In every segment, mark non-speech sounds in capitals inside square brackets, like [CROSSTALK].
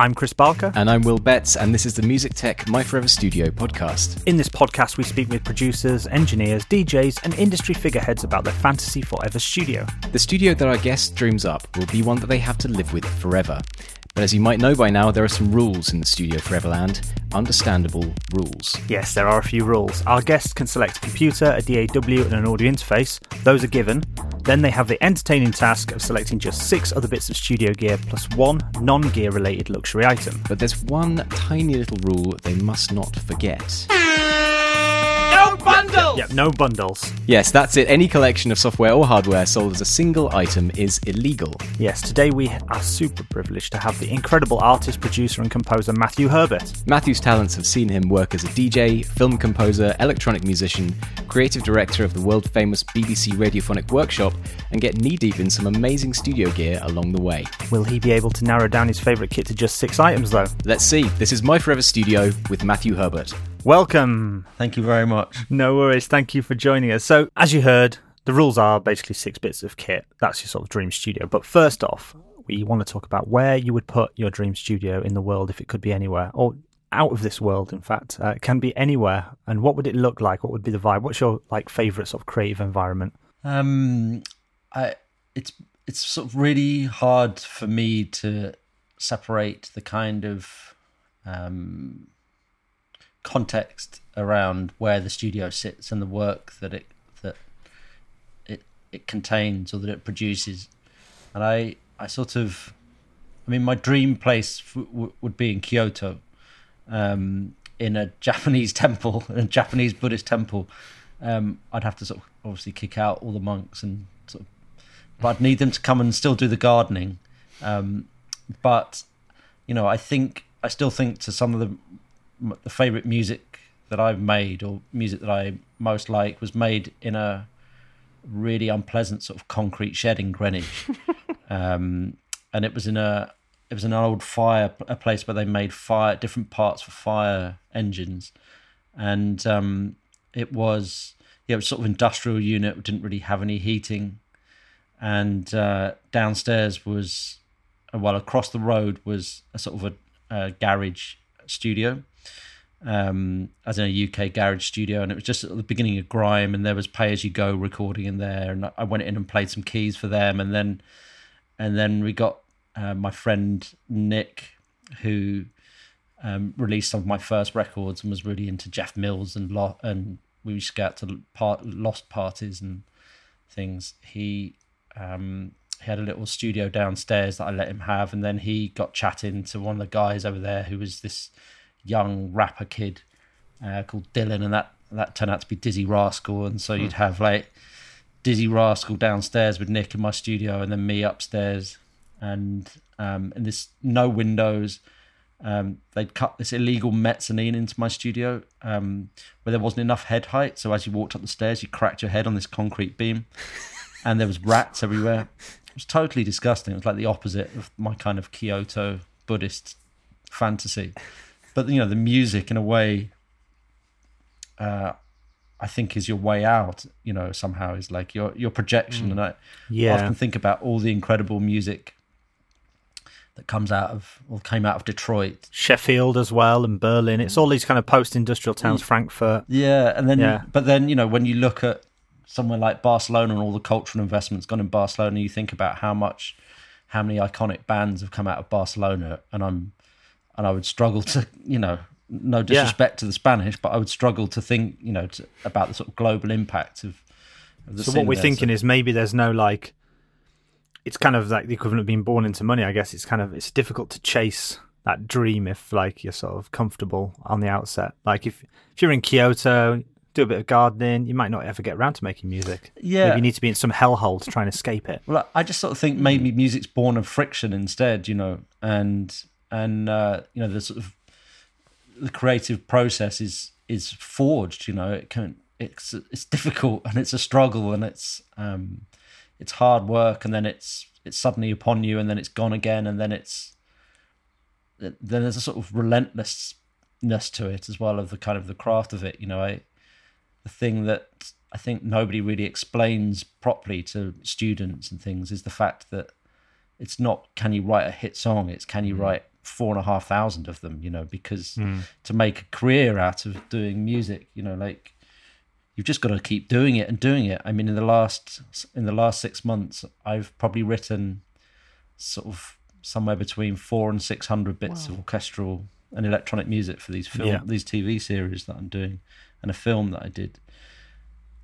I'm Chris Barker. And I'm Will Betts, and this is the Music Tech My Forever Studio podcast. In this podcast, we speak with producers, engineers, DJs, and industry figureheads about their fantasy forever studio. The studio that our guest dreams up will be one that they have to live with forever. But as you might know by now, there are some rules in the Studio Foreverland. Understandable rules. Yes, there are a few rules. Our guests can select a computer, a DAW, and an audio interface. Those are given. Then they have the entertaining task of selecting just six other bits of studio gear plus one non gear related luxury item. But there's one tiny little rule they must not forget. No bundles! Yep, no bundles. Yes, that's it. Any collection of software or hardware sold as a single item is illegal. Yes, today we are super privileged to have the incredible artist, producer, and composer Matthew Herbert. Matthew's talents have seen him work as a DJ, film composer, electronic musician, creative director of the world famous BBC Radiophonic Workshop, and get knee deep in some amazing studio gear along the way. Will he be able to narrow down his favourite kit to just six items, though? Let's see. This is My Forever Studio with Matthew Herbert. Welcome. Thank you very much. No worries. Thank you for joining us. So, as you heard, the rules are basically six bits of kit. That's your sort of dream studio. But first off, we want to talk about where you would put your dream studio in the world if it could be anywhere, or out of this world. In fact, uh, it can be anywhere. And what would it look like? What would be the vibe? What's your like favorite sort of creative environment? Um, I it's it's sort of really hard for me to separate the kind of um context around where the studio sits and the work that it that it it contains or that it produces. And i i sort of i mean my dream place f- w- would be in kyoto um, in a [LAUGHS] japanese temple a japanese buddhist temple. Um, i'd have to sort of obviously kick out all the monks and sort of but i'd need them to come and still do the gardening. Um, but you know i think i still think to some of the the favorite music that I've made or music that I most like was made in a really unpleasant sort of concrete shed in Greenwich, [LAUGHS] um, and it was in a it was an old fire a place where they made fire different parts for fire engines, and um, it was yeah it was sort of industrial unit. Didn't really have any heating, and uh, downstairs was well across the road was a sort of a, a garage studio um, as in a UK garage studio, and it was just at the beginning of grime, and there was pay as you go recording in there, and I went in and played some keys for them, and then and then we got uh, my friend Nick, who um, released some of my first records and was really into Jeff Mills and lo- and we used to go out to part- lost parties and things. He um, he had a little studio downstairs that I let him have, and then he got chatting to one of the guys over there who was this young rapper kid uh, called Dylan, and that that turned out to be Dizzee Rascal, and so you'd have like Dizzee Rascal downstairs with Nick in my studio, and then me upstairs, and um, in this no windows. Um, they'd cut this illegal mezzanine into my studio um, where there wasn't enough head height. So as you walked up the stairs, you cracked your head on this concrete beam, [LAUGHS] and there was rats everywhere. It was totally disgusting. It was like the opposite of my kind of Kyoto Buddhist fantasy but you know the music in a way uh, I think is your way out. You know, somehow is like your your projection, mm. and I yeah. often think about all the incredible music that comes out of or came out of Detroit, Sheffield as well, and Berlin. It's all these kind of post-industrial towns, Frankfurt. Yeah, and then yeah. but then you know when you look at somewhere like Barcelona and all the cultural investments gone in Barcelona, you think about how much, how many iconic bands have come out of Barcelona, and I'm and I would struggle to, you know, no disrespect yeah. to the Spanish, but I would struggle to think, you know, to, about the sort of global impact of. of the so what we're there, thinking so. is maybe there's no like. It's kind of like the equivalent of being born into money. I guess it's kind of it's difficult to chase that dream if like you're sort of comfortable on the outset. Like if if you're in Kyoto, do a bit of gardening, you might not ever get around to making music. Yeah, maybe you need to be in some hellhole to try and escape it. Well, I just sort of think maybe music's born of friction instead, you know, and and uh, you know the sort of the creative process is is forged. You know, it can it's it's difficult and it's a struggle and it's um, it's hard work and then it's it's suddenly upon you and then it's gone again and then it's then there's a sort of relentlessness to it as well of the kind of the craft of it. You know, I the thing that I think nobody really explains properly to students and things is the fact that it's not can you write a hit song it's can you write four and a half thousand of them, you know, because mm. to make a career out of doing music, you know, like you've just got to keep doing it and doing it. I mean, in the last in the last six months, I've probably written sort of somewhere between four and six hundred bits wow. of orchestral and electronic music for these film yeah. these TV series that I'm doing and a film that I did.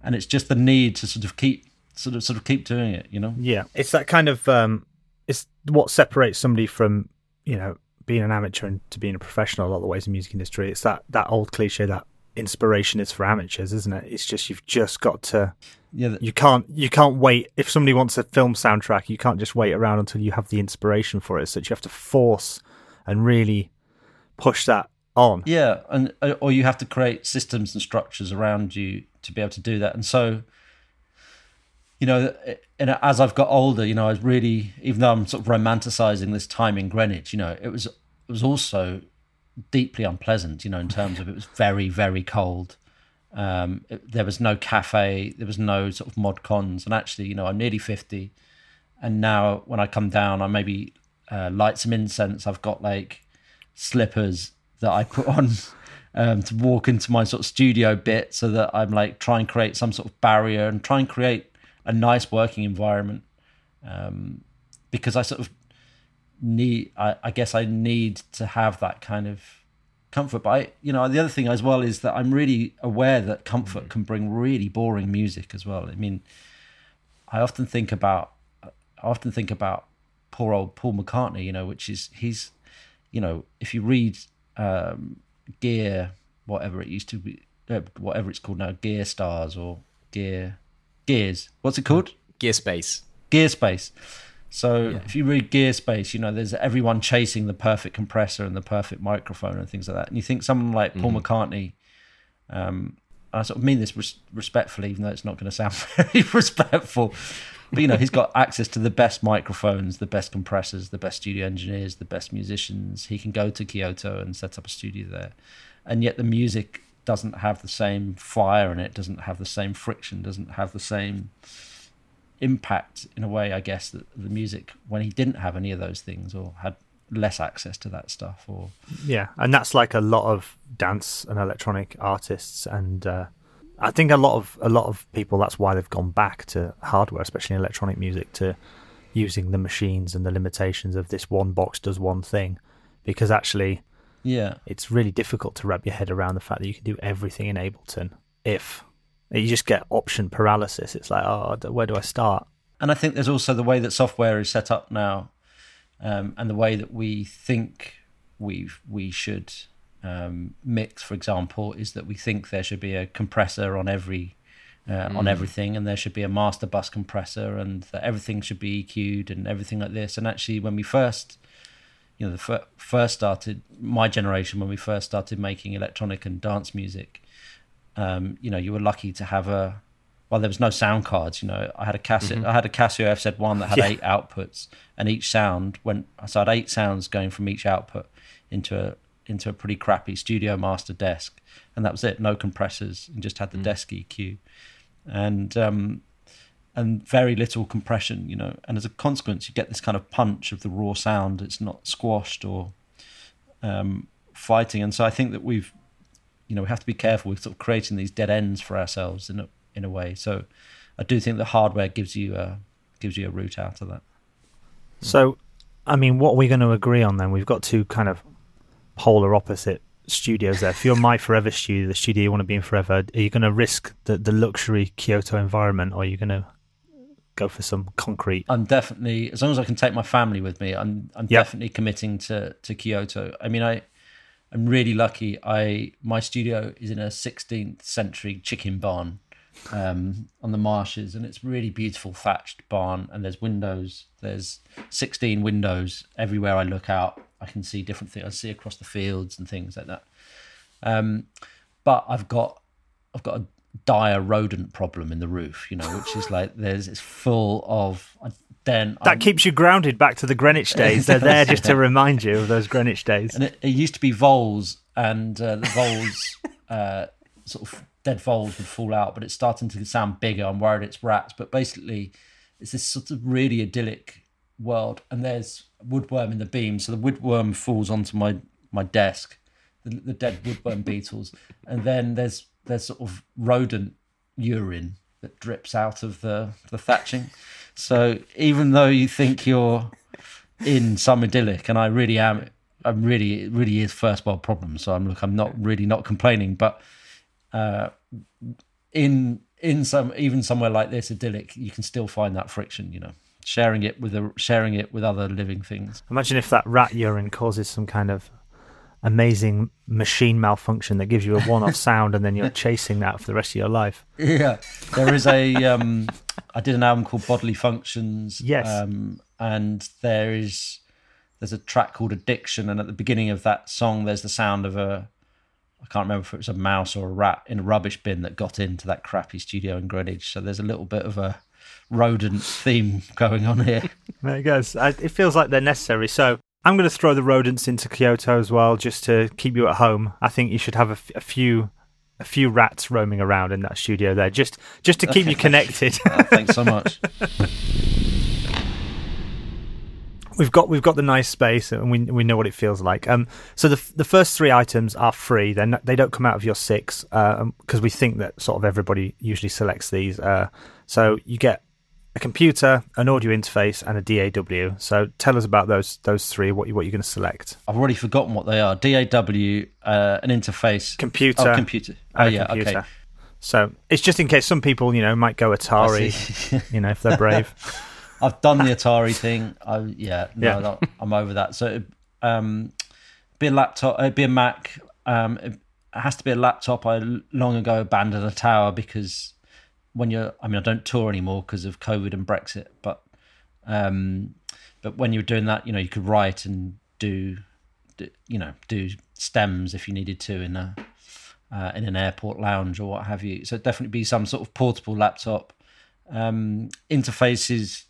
And it's just the need to sort of keep sort of sort of keep doing it, you know? Yeah. It's that kind of um it's what separates somebody from, you know, being an amateur and to being a professional a lot of the ways in the music industry. It's that that old cliche that inspiration is for amateurs, isn't it? It's just you've just got to yeah, you can't you can't wait if somebody wants a film soundtrack, you can't just wait around until you have the inspiration for it. So you have to force and really push that on. Yeah, and uh, or you have to create systems and structures around you to be able to do that. And so, you know, and as I've got older, you know, I was really, even though I'm sort of romanticizing this time in Greenwich, you know, it was it was also deeply unpleasant. You know, in terms of it was very very cold. Um, it, there was no cafe, there was no sort of mod cons, and actually, you know, I'm nearly fifty, and now when I come down, I maybe uh, light some incense. I've got like slippers that I put on [LAUGHS] um, to walk into my sort of studio bit so that I'm like try and create some sort of barrier and try and create a nice working environment um, because I sort of need I, I guess I need to have that kind of comfort. But I you know the other thing as well is that I'm really aware that comfort can bring really boring music as well. I mean I often think about I often think about poor old Paul McCartney you know which is he's you know, if you read um, Gear, whatever it used to be, uh, whatever it's called now, Gear Stars or Gear Gears, what's it called? Gear Space. Gear Space. So yeah. if you read Gear Space, you know there's everyone chasing the perfect compressor and the perfect microphone and things like that. And you think someone like Paul mm-hmm. McCartney, um, I sort of mean this res- respectfully, even though it's not going to sound [LAUGHS] very respectful. But you know, he's got access to the best microphones, the best compressors, the best studio engineers, the best musicians. He can go to Kyoto and set up a studio there, and yet the music doesn't have the same fire in it, doesn't have the same friction, doesn't have the same impact in a way. I guess that the music when he didn't have any of those things or had less access to that stuff or yeah and that's like a lot of dance and electronic artists and uh, I think a lot of a lot of people that's why they've gone back to hardware, especially electronic music, to using the machines and the limitations of this one box does one thing, because actually, yeah, it's really difficult to wrap your head around the fact that you can do everything in Ableton. If you just get option paralysis, it's like, oh, where do I start? And I think there's also the way that software is set up now, um, and the way that we think we we should um, mix, for example, is that we think there should be a compressor on every uh, mm. on everything, and there should be a master bus compressor, and that everything should be EQ'd and everything like this. And actually, when we first, you know, the fir- first started, my generation, when we first started making electronic and dance music, um, you know, you were lucky to have a well, there was no sound cards. You know, I had a Casio, mm-hmm. I had a Casio FZ1 that had yeah. eight outputs, and each sound went. So I had eight sounds going from each output into a into a pretty crappy studio master desk, and that was it. No compressors, and just had the mm. desk EQ, and um, and very little compression. You know, and as a consequence, you get this kind of punch of the raw sound. It's not squashed or um, fighting, and so I think that we've, you know, we have to be careful with sort of creating these dead ends for ourselves in a in a way. So, I do think the hardware gives you a gives you a route out of that. So, I mean, what are we going to agree on then? We've got two kind of polar opposite studios there. If you're my forever studio, the studio you want to be in forever, are you going to risk the, the luxury Kyoto environment or are you going to go for some concrete? I'm definitely, as long as I can take my family with me, I'm I'm yep. definitely committing to, to Kyoto. I mean, I, I'm really lucky. I My studio is in a 16th century chicken barn um, on the marshes, and it's really beautiful thatched barn. And there's windows. There's 16 windows everywhere I look out. I can see different things. I see across the fields and things like that. Um, but I've got I've got a dire rodent problem in the roof, you know, which is like there's it's full of. Then that I'm, keeps you grounded back to the Greenwich [LAUGHS] days. They're there just to remind you of those Greenwich days. And it, it used to be voles, and uh, the voles, [LAUGHS] uh, sort of dead voles would fall out, but it's starting to sound bigger. I'm worried it's rats, but basically, it's this sort of really idyllic world, and there's woodworm in the beam. So the woodworm falls onto my my desk, the, the dead woodworm beetles, and then there's there's sort of rodent urine that drips out of the the thatching. So even though you think you're in some idyllic, and I really am, I'm really it really is first world problem. So I'm look, I'm not really not complaining, but uh, in in some even somewhere like this idyllic, you can still find that friction. You know, sharing it with a sharing it with other living things. Imagine if that rat urine causes some kind of amazing machine malfunction that gives you a one-off [LAUGHS] sound, and then you're chasing that for the rest of your life. Yeah, there is a. Um, I did an album called Bodily Functions. Yes, um, and there is there's a track called Addiction, and at the beginning of that song, there's the sound of a I can't remember if it was a mouse or a rat in a rubbish bin that got into that crappy studio in Greenwich. So there's a little bit of a rodent theme [LAUGHS] going on here. There it goes. It feels like they're necessary. So I'm going to throw the rodents into Kyoto as well, just to keep you at home. I think you should have a, f- a few a few rats roaming around in that studio there, just just to keep you connected. [LAUGHS] oh, thanks so much. [LAUGHS] we've got we've got the nice space and we we know what it feels like. Um, so the the first three items are free. They they don't come out of your six because uh, um, we think that sort of everybody usually selects these. Uh, so you get a computer, an audio interface, and a DAW. So tell us about those those three. What you what you're going to select? I've already forgotten what they are. DAW, uh, an interface, computer, oh, computer. Oh yeah, computer. okay. So it's just in case some people, you know, might go Atari, [LAUGHS] you know, if they're brave. [LAUGHS] I've done the Atari thing. I yeah, no, yeah. I'm over that. So, um, be a laptop, it'd uh, be a Mac. Um, it has to be a laptop. I long ago abandoned a tower because when you're, I mean, I don't tour anymore because of COVID and Brexit, but um, but when you were doing that, you know, you could write and do, do you know, do stems if you needed to in a uh, in an airport lounge or what have you. So definitely be some sort of portable laptop. Um, interfaces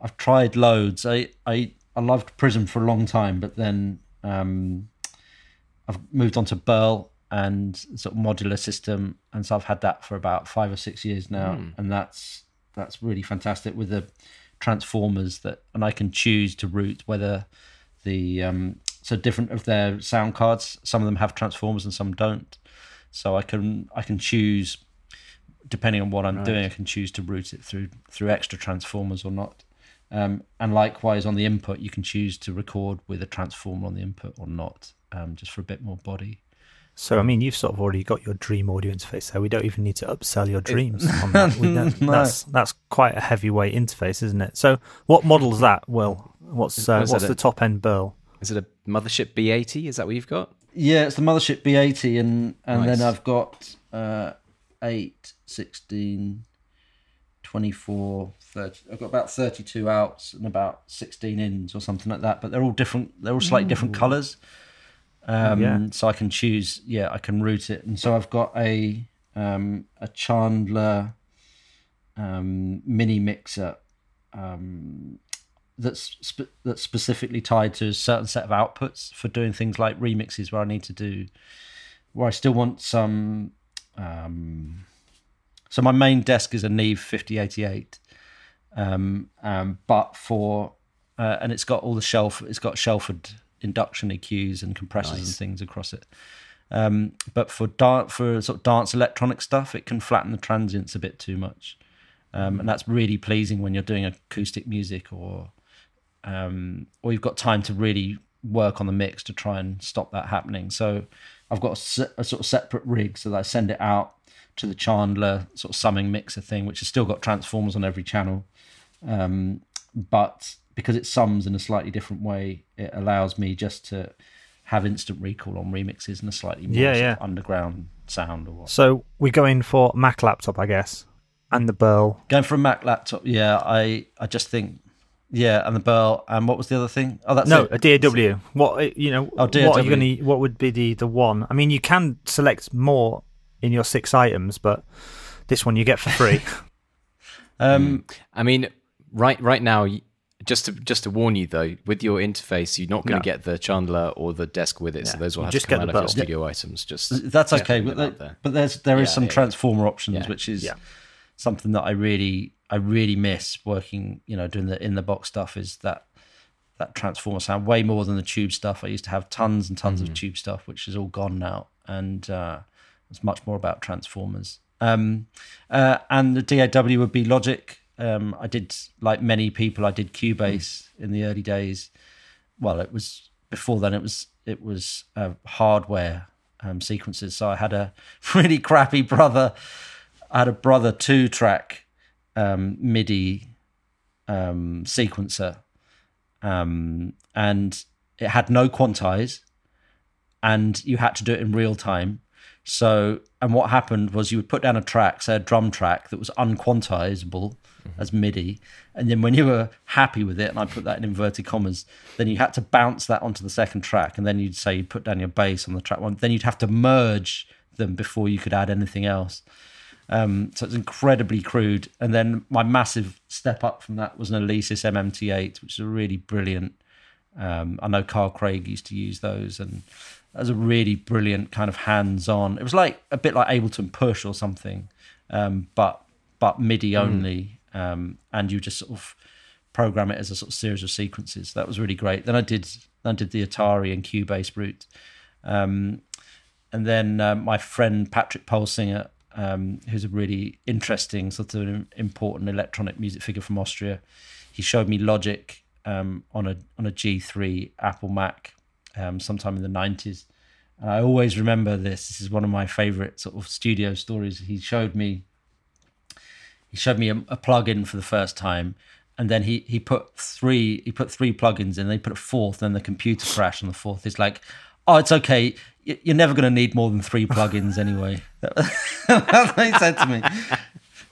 I've tried loads. I I I loved Prism for a long time, but then um, I've moved on to Burl and sort of modular system, and so I've had that for about five or six years now, mm. and that's that's really fantastic with the transformers that, and I can choose to route whether the um, so different of their sound cards. Some of them have transformers and some don't. So I can I can choose depending on what I'm right. doing. I can choose to route it through through extra transformers or not. Um, and likewise on the input, you can choose to record with a transformer on the input or not, um, just for a bit more body. So I mean, you've sort of already got your dream audio interface there. We don't even need to upsell your dreams. [LAUGHS] on that. [LAUGHS] no. That's that's quite a heavyweight interface, isn't it? So what model's that? Will what's uh, what's the top end Burl? Is it a Mothership B80? Is that what you've got? Yeah, it's the Mothership B80, and and nice. then I've got uh, 8, 16, 24, 30. I've got about 32 outs and about 16 ins or something like that. But they're all different. They're all slightly Ooh. different colors. Um, yeah. So I can choose. Yeah, I can route it. And so I've got a um, a Chandler um, mini mixer um, that's spe- that's specifically tied to a certain set of outputs for doing things like remixes where I need to do where I still want some. Um, so my main desk is a Neve 5088, um, um, but for uh, and it's got all the shelf. It's got Shelford induction EQs and compressors nice. and things across it. Um, but for dance for sort of dance electronic stuff, it can flatten the transients a bit too much, um, and that's really pleasing when you're doing acoustic music or um, or you've got time to really work on the mix to try and stop that happening. So I've got a, a sort of separate rig so that I send it out to the Chandler sort of summing mixer thing, which has still got transformers on every channel. Um, but because it sums in a slightly different way, it allows me just to have instant recall on remixes and a slightly more yeah, yeah. underground sound. Or what. So we're going for Mac laptop, I guess, and the Burl. Going for a Mac laptop, yeah. I I just think yeah, and the Burl, and what was the other thing? Oh, that's no, it. a DAW. What you know? Oh, DAW. What are you going to? What would be the the one? I mean, you can select more in your six items, but this one you get for free. [LAUGHS] um, I mean, right right now, just to just to warn you though, with your interface, you're not going to no. get the Chandler or the desk with it, yeah. so those will have just to come out of your studio yeah. items. Just that's okay, but, there. but there's there is some transformer options, which is something that I really I really miss working, you know, doing the in the box stuff is that that transformer sound way more than the tube stuff. I used to have tons and tons mm. of tube stuff, which is all gone now, and uh, it's much more about transformers. Um, uh, and the DAW would be Logic. Um, I did like many people. I did Cubase mm. in the early days. Well, it was before then. It was it was uh, hardware um, sequences. So I had a [LAUGHS] really crappy brother. I had a brother two track um, MIDI um, sequencer, um, and it had no quantize, and you had to do it in real time. So, and what happened was you would put down a track, say a drum track that was unquantizable mm-hmm. as MIDI, and then when you were happy with it, and I put that in inverted commas, then you had to bounce that onto the second track, and then you'd say you'd put down your bass on the track one, then you'd have to merge them before you could add anything else. Um, so it's incredibly crude. And then my massive step up from that was an Alesis MMT8, which is a really brilliant. Um, I know Carl Craig used to use those, and as a really brilliant kind of hands-on. It was like a bit like Ableton Push or something, um, but but MIDI hmm. only, mm. and you just sort of program it as a sort of series of sequences. That was really great. Then I did then I did the Atari and Cubase route. Um, and then uh, my friend Patrick Pulsinger um, who's a really interesting, sort of important electronic music figure from Austria. He showed me Logic um, on a on a G3 Apple Mac um, sometime in the 90s. And I always remember this. This is one of my favorite sort of studio stories. He showed me he showed me a, a plug-in for the first time and then he he put three he put three plugins in. They put a fourth, and the computer crashed on the fourth. It's like, oh, it's okay you're never going to need more than three plugins anyway. [LAUGHS] That's what he said to me.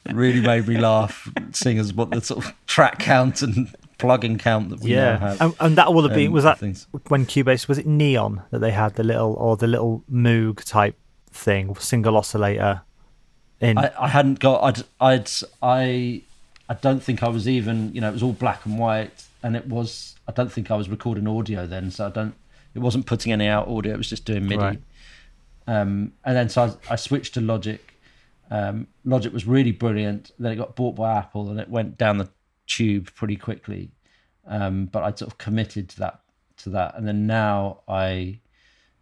It really made me laugh, seeing as what the sort of track count and plugin count that we yeah. now have. And, and that would have been, um, was that things. when Cubase, was it Neon that they had the little, or the little Moog type thing, single oscillator? In I, I hadn't got, I'd, I'd, I, I don't think I was even, you know, it was all black and white, and it was, I don't think I was recording audio then, so I don't, it wasn't putting any out audio; it was just doing MIDI. Right. Um, and then so I, I switched to Logic. Um, Logic was really brilliant. Then it got bought by Apple, and it went down the tube pretty quickly. Um, but I sort of committed to that to that, and then now I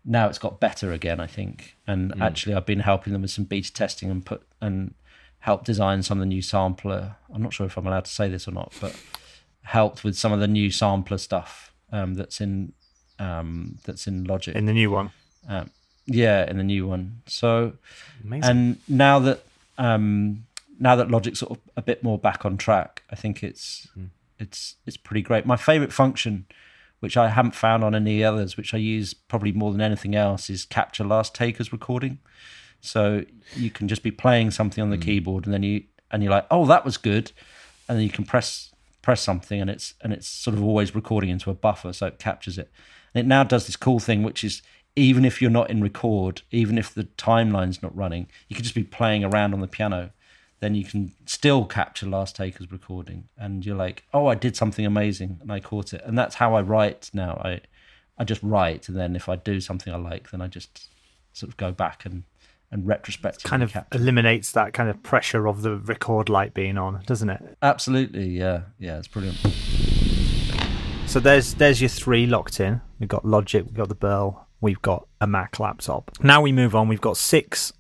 now it's got better again, I think. And mm. actually, I've been helping them with some beta testing and put and helped design some of the new sampler. I'm not sure if I'm allowed to say this or not, but helped with some of the new sampler stuff um, that's in um, that's in Logic in the new one. Um, yeah, in the new one. So, Amazing. and now that um, now that Logic's sort of a bit more back on track, I think it's mm. it's it's pretty great. My favorite function, which I haven't found on any others, which I use probably more than anything else, is capture last takers recording. So you can just be playing something on the mm. keyboard, and then you and you're like, oh, that was good, and then you can press press something, and it's and it's sort of always recording into a buffer, so it captures it. And it now does this cool thing, which is even if you're not in record, even if the timeline's not running, you can just be playing around on the piano. Then you can still capture last taker's recording, and you're like, "Oh, I did something amazing, and I caught it." And that's how I write now. I, I just write, and then if I do something I like, then I just sort of go back and and retrospectively kind of capture. eliminates that kind of pressure of the record light being on, doesn't it? Absolutely, yeah, yeah, it's brilliant. So there's there's your three locked in. We've got Logic, we've got the Burl, we've got a Mac laptop. Now we move on. We've got six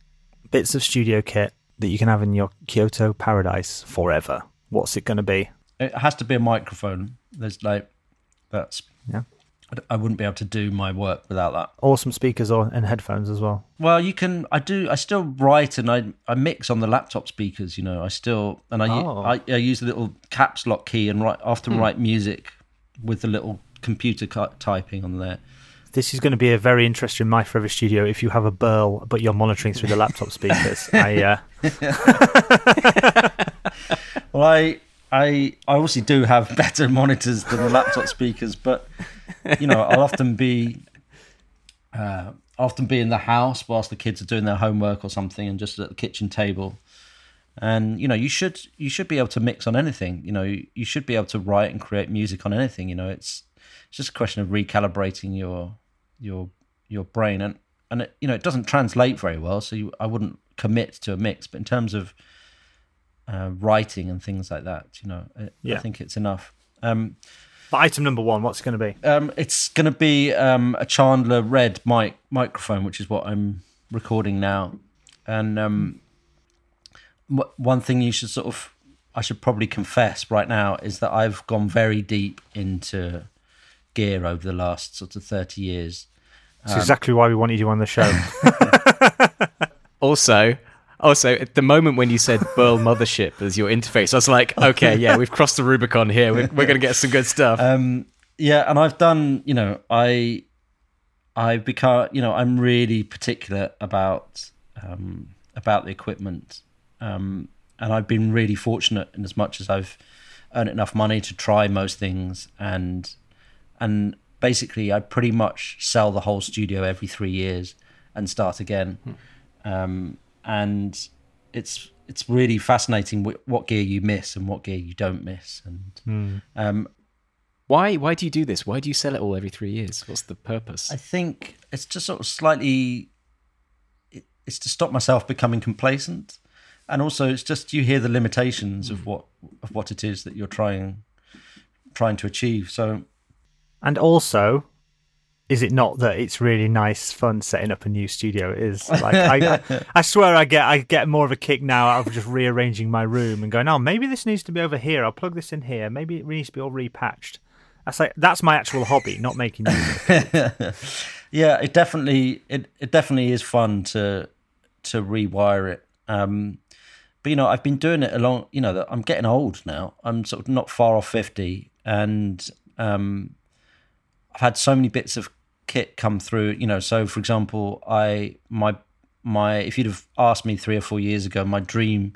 bits of studio kit that you can have in your Kyoto paradise forever. What's it going to be? It has to be a microphone. There's like that's yeah. I wouldn't be able to do my work without that. Awesome speakers or and headphones as well. Well, you can. I do. I still write and I I mix on the laptop speakers. You know, I still and I oh. I, I, use the little caps lock key and write often hmm. write music with the little computer typing on there. This is going to be a very interesting My Forever Studio if you have a Burl, but you're monitoring through the laptop [LAUGHS] speakers. I, uh... [LAUGHS] well, I, I, I obviously do have better monitors than the laptop speakers, but you know, I'll often be, uh, often be in the house whilst the kids are doing their homework or something, and just at the kitchen table, and you know you should you should be able to mix on anything. You know you, you should be able to write and create music on anything. You know it's it's just a question of recalibrating your your your brain and and it, you know it doesn't translate very well so you, I wouldn't commit to a mix but in terms of uh, writing and things like that. You know, I, Yeah. I think it's enough. Um, But item number one, what's it going to be? um, it's going to be um, a Chandler Red mic microphone, which is what I'm recording now. And um, w- one thing you should sort of, I should probably confess right now is that I've gone very deep into gear over the last sort of 30 years. It's exactly why we wanted you on the show. [LAUGHS] Also, also at the moment when you said Burl Mothership as your interface, I was like, okay, yeah, we've crossed the Rubicon here. We're, we're going to get some good stuff. Um, yeah, and I've done, you know, I, I've become, you know, I'm really particular about, um, about the equipment, um, and I've been really fortunate in as much as I've earned enough money to try most things, and, and basically I pretty much sell the whole studio every three years and start again, um, and it's it's really fascinating what gear you miss and what gear you don't miss, and um, why? Why do you do this? Why do you sell it all every three years? What's the purpose? I think it's just sort of slightly. it- It's to stop myself becoming complacent, and also it's just you hear the limitations of what of what it is that you're trying trying to achieve. So and also, is it not that it's really nice fun setting up a new studio? It is like I, I, [LAUGHS] I swear I get I get more of a kick now out of just rearranging my room and going, oh, maybe this needs to be over here. I'll plug this in here. Maybe it needs to be all repatched. That's like that's my actual hobby, not making [LAUGHS] music. yeah, it definitely it, it definitely is fun to to rewire it. Um, but you know, I've been doing it along. You know, I'm getting old now. I'm sort of not far off fifty, and um, I've had so many bits of kit come through. You know, so for example, I my my if you'd have asked me three or four years ago, my dream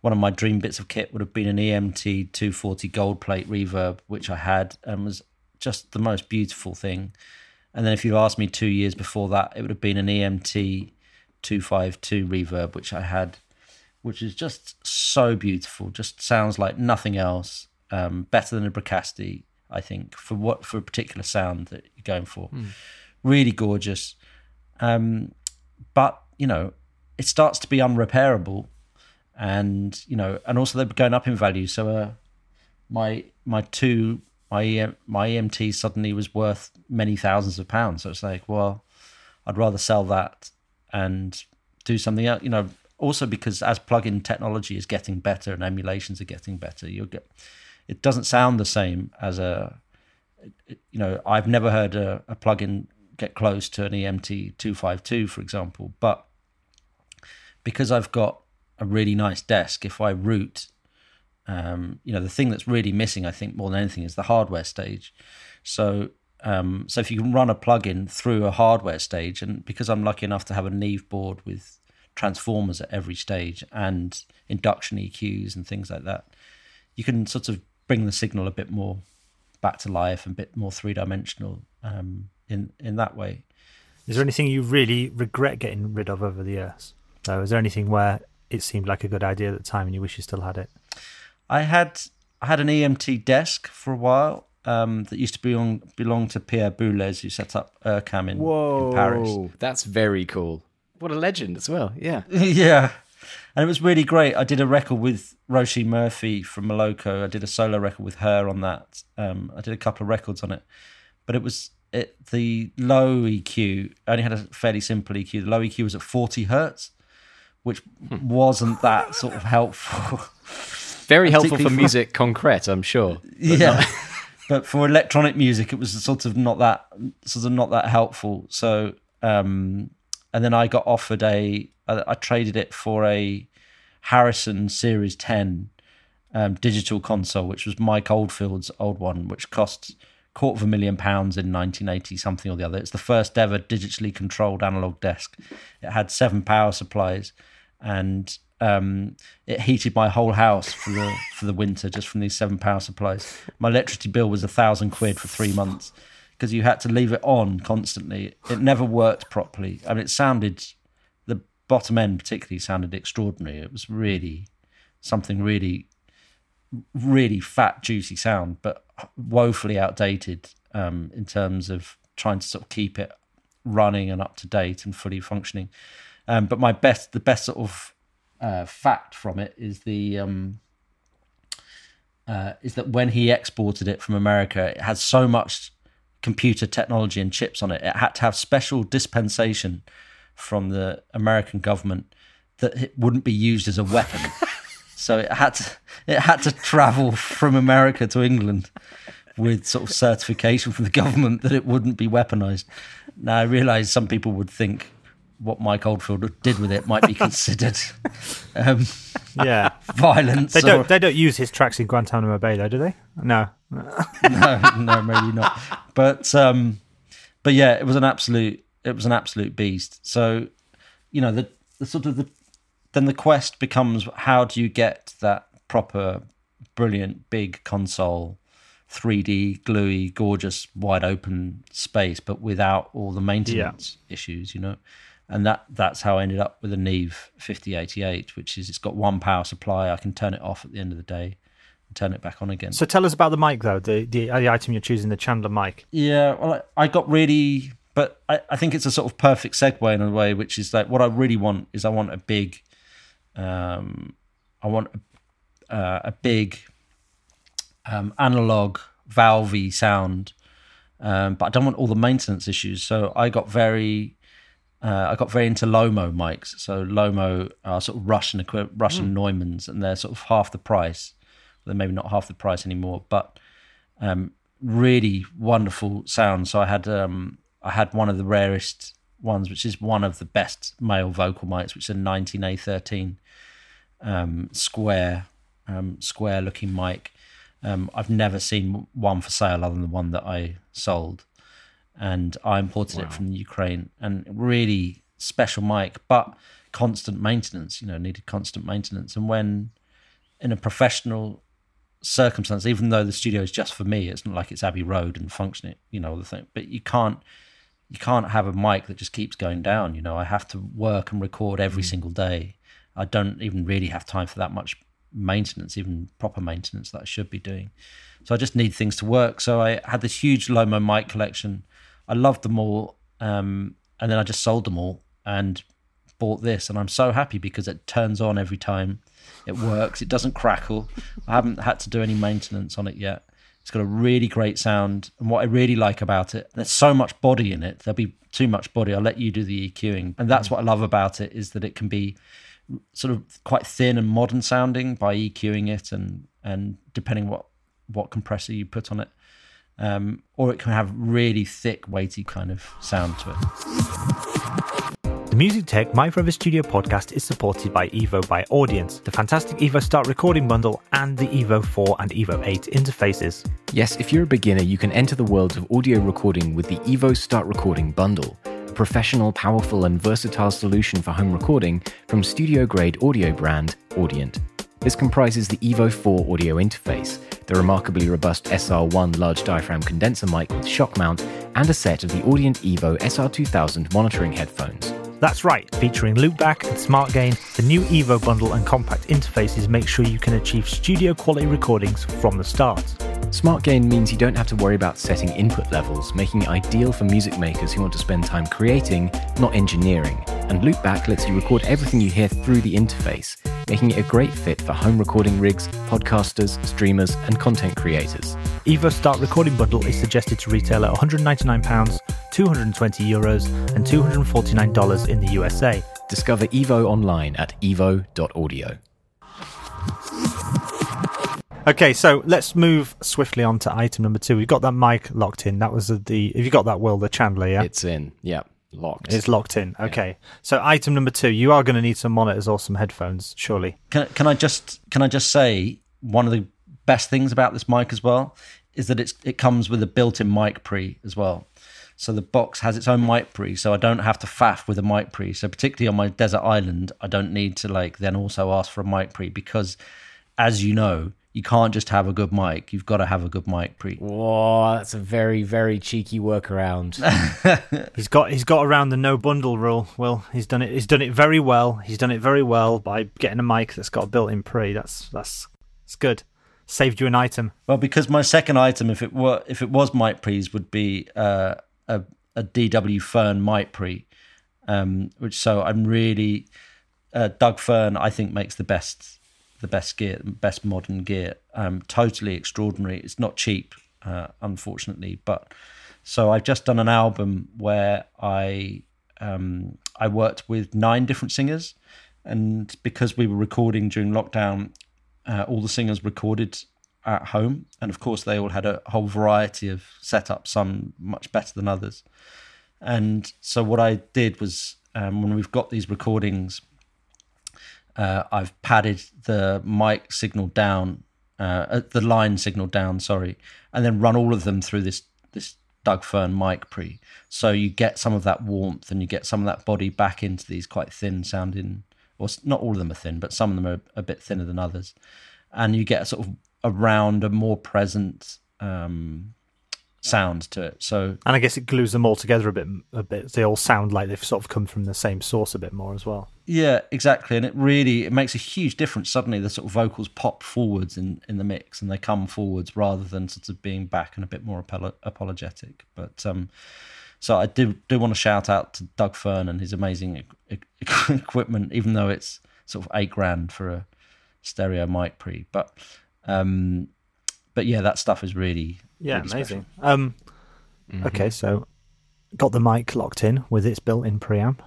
one of my dream bits of kit would have been an EMT 240 gold plate reverb, which I had and was just the most beautiful thing. And then if you'd asked me two years before that, it would have been an EMT 252 reverb, which I had, which is just so beautiful. Just sounds like nothing else. Um, better than a Bricasti, I think, for what for a particular sound that you're going for. Really gorgeous. Um, but you know, it starts to be unrepairable and you know, and also they're going up in value. So uh, my my two my EM, my EMT suddenly was worth many thousands of pounds. So it's like, well, I'd rather sell that and do something else. You know, also because as plug-in technology is getting better and emulations are getting better, you'll get it doesn't sound the same as a you know I've never heard a, a plug-in get close to an EMT 252 for example but because I've got a really nice desk if I root um, you know the thing that's really missing I think more than anything is the hardware stage. So um, so if you can run a plugin through a hardware stage and because I'm lucky enough to have a Neve board with transformers at every stage and induction EQs and things like that you can sort of bring the signal a bit more back to life and a bit more three dimensional um, in in that way. Is there anything you really regret getting rid of over the years? So, is there anything where it seemed like a good idea at the time and you wish you still had it? I had I had an EMT desk for a while um, that used to belong belong to Pierre Boulez, who set up IRCAM in, in Paris. that's very cool. What a legend as well. Yeah. [LAUGHS] yeah. And it was really great. I did a record with Róisín Murphy from Moloko. I did a solo record with her on that. Um, I did a couple of records on it, but it was it the low EQ. I only had a fairly simple EQ. The low EQ was at forty hertz, which wasn't that sort of helpful. Very [LAUGHS] helpful for musique concrète, I'm sure. yeah, [LAUGHS] [LAUGHS] but for electronic music, it was sort of not that sort of not that helpful. So, um, and then I got offered a. I, I traded it for a Harrison Series Ten um, digital console, which was Mike Oldfield's old one, which cost quarter of a million pounds in 1980 something or the other. It's the first ever digitally controlled analog desk. It had seven power supplies, and um, it heated my whole house for the for the winter just from these seven power supplies. My electricity bill was a thousand quid for three months because you had to leave it on constantly. It never worked properly. I mean, it sounded bottom end particularly sounded extraordinary. It was really something really really fat, juicy sound, but woefully outdated um, in terms of trying to sort of keep it running and up to date and fully functioning. Um, but my best, the best sort of uh, fact from it is the um, uh, is that when he exported it from America, it had so much computer technology and chips on it, it had to have special dispensation from the American government that it wouldn't be used as a weapon. [LAUGHS] so it had to it had to travel from America to England with sort of certification from the government that it wouldn't be weaponized. Now I realise some people would think what Mike Oldfield did with it might be [LAUGHS] considered um, yeah [LAUGHS] violence. They don't. Or, they don't use his tracks in Guantanamo Bay, though, do they? No. no, no, maybe not. But um, but yeah, it was an absolute. It was an absolute beast. So, you know, the, the sort of the then the quest becomes how do you get that proper, brilliant, big console 3D, gluey, gorgeous, wide open space, but without all the maintenance yeah. issues, you know and that that's how I ended up with a Neve 5088, which is it's got one power supply. I can turn it off at the end of the day and turn it back on again. So tell us about the mic though, the the, the item you're choosing, the Chandler mic. Yeah, well, I, I got really, but I, I think it's a sort of perfect segue in a way, which is like what I really want is I want a big, um, I want a, uh, a big um, analog valvey sound. Um, but I don't want all the maintenance issues. So I got very uh, I got very into Lomo mics. So Lomo are sort of Russian Russian mm. Neumanns, and they're sort of half the price. They're maybe not half the price anymore, but um, really wonderful sound. So I had um, I had one of the rarest ones, which is one of the best male vocal mics, which is a 19A13 um, square um, square looking mic. Um, I've never seen one for sale other than the one that I sold and I imported wow. it from Ukraine. And really special mic, but constant maintenance. You know, needed constant maintenance. And when in a professional circumstance, even though the studio is just for me, it's not like it's Abbey Road and functioning. You know, the thing. But you can't you can't have a mic that just keeps going down. You know, I have to work and record every mm. single day. I don't even really have time for that much maintenance, even proper maintenance that I should be doing. So I just need things to work. So I had this huge Lomo mic collection I loved them all, um, and then I just sold them all and bought this, and I'm so happy because it turns on every time. It works. It doesn't crackle. I haven't had to do any maintenance on it yet. It's got a really great sound, and what I really like about it, there's so much body in it. There'll be too much body. I'll let you do the EQing, and that's what I love about it is that it can be sort of quite thin and modern sounding by EQing it, and and depending what what compressor you put on it um, or it can have really thick, weighty kind of sound to it. Music Tech My Forever Studio podcast is supported by Evo by Audient, the fantastic Evo Start recording bundle, and the Evo 4 and Evo 8 interfaces. Yes, if you're a beginner, you can enter the world of audio recording with the Evo Start recording bundle, a professional, powerful, and versatile solution for home recording from studio grade audio brand Audient. This comprises the Evo 4 audio interface, the remarkably robust SR1 large diaphragm condenser mic with shock mount, and a set of the Audient Evo SR2000 monitoring headphones. That's right, featuring loopback and smart gain, the new Evo bundle and compact interfaces make sure you can achieve studio quality recordings from the start. Smart gain means you don't have to worry about setting input levels, making it ideal for music makers who want to spend time creating, not engineering. And loopback lets you record everything you hear through the interface, making it a great fit for home recording rigs, podcasters, streamers, and content creators. Evo Start Recording Bundle is suggested to retail at £199, 220 euros, and $249 in the USA. Discover Evo online at evo.audio. Okay, so let's move swiftly on to item number two. We've got that mic locked in. That was the. Have you got that, Will, the Chandler? Yeah, it's in. Yeah, locked. It's locked in. Okay. Yeah. So item number two, you are going to need some monitors or some headphones, surely. Can can I just can I just say one of the best things about this mic as well is that it's it comes with a built-in mic pre as well. So the box has its own mic pre, so I don't have to faff with a mic pre. So particularly on my desert island, I don't need to like then also ask for a mic pre because, as you know, you can't just have a good mic. You've got to have a good mic pre. Whoa, that's a very, very cheeky workaround. [LAUGHS] he's got he's got around the no bundle rule. Well, he's done it. He's done it very well. He's done it very well by getting a mic that's got a built-in pre. That's that's that's good. Saved you an item. Well, because my second item, if it were if it was mic pre's, would be uh, a a DW Fern mic pre, um, which so I'm really uh, Doug Fern, I think, makes the best the best gear, best modern gear. Um, totally extraordinary. It's not cheap, uh, unfortunately, but so I've just done an album where I um, I worked with nine different singers, and because we were recording during lockdown, uh, all the singers recorded at home, and of course they all had a whole variety of setups, some much better than others. And so what I did was um, when we've got these recordings uh, I've padded the mic signal down, uh, uh, the line signal down, sorry, and then run all of them through this this Doug Fearn mic pre. So you get some of that warmth and you get some of that body back into these quite thin sounding, or not all of them are thin, but some of them are a bit thinner than others, and you get a sort of around a more present um, sound to it. So and I guess it glues them all together a bit. A bit. They all sound like they've sort of come from the same source a bit more as well. Yeah, exactly. And it really it makes a huge difference. Suddenly, the sort of vocals pop forwards in in the mix, and they come forwards rather than sort of being back and a bit more apologetic. But um, so I do do want to shout out to Doug Fearn and his amazing e- [LAUGHS] equipment, even though it's sort of eight grand for a stereo mic pre. But um, but yeah, that stuff is really yeah, really amazing. Um, mm-hmm. Okay, so got the mic locked in with its built-in preamp.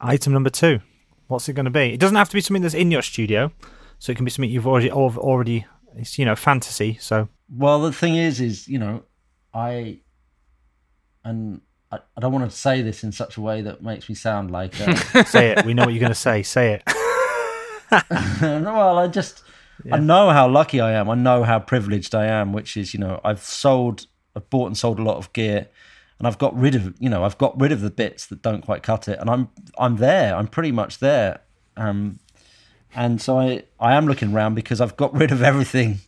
Item number two. What's it going to be? It doesn't have to be something that's in your studio, so it can be something you've already already. It's you know fantasy. So well, the thing is, is you know, I and I, I don't want to say this in such a way that makes me sound like uh, [LAUGHS] say it. We know what you're going to say. Say it. [LAUGHS] well, I just yeah. I know how lucky I am. I know how privileged I am, which is, you know, I've sold, I've bought and sold a lot of gear, and I've got rid of, you know, I've got rid of the bits that don't quite cut it, and I'm, I'm there. I'm pretty much there. Um, and so I, I am looking around because I've got [LAUGHS] rid of everything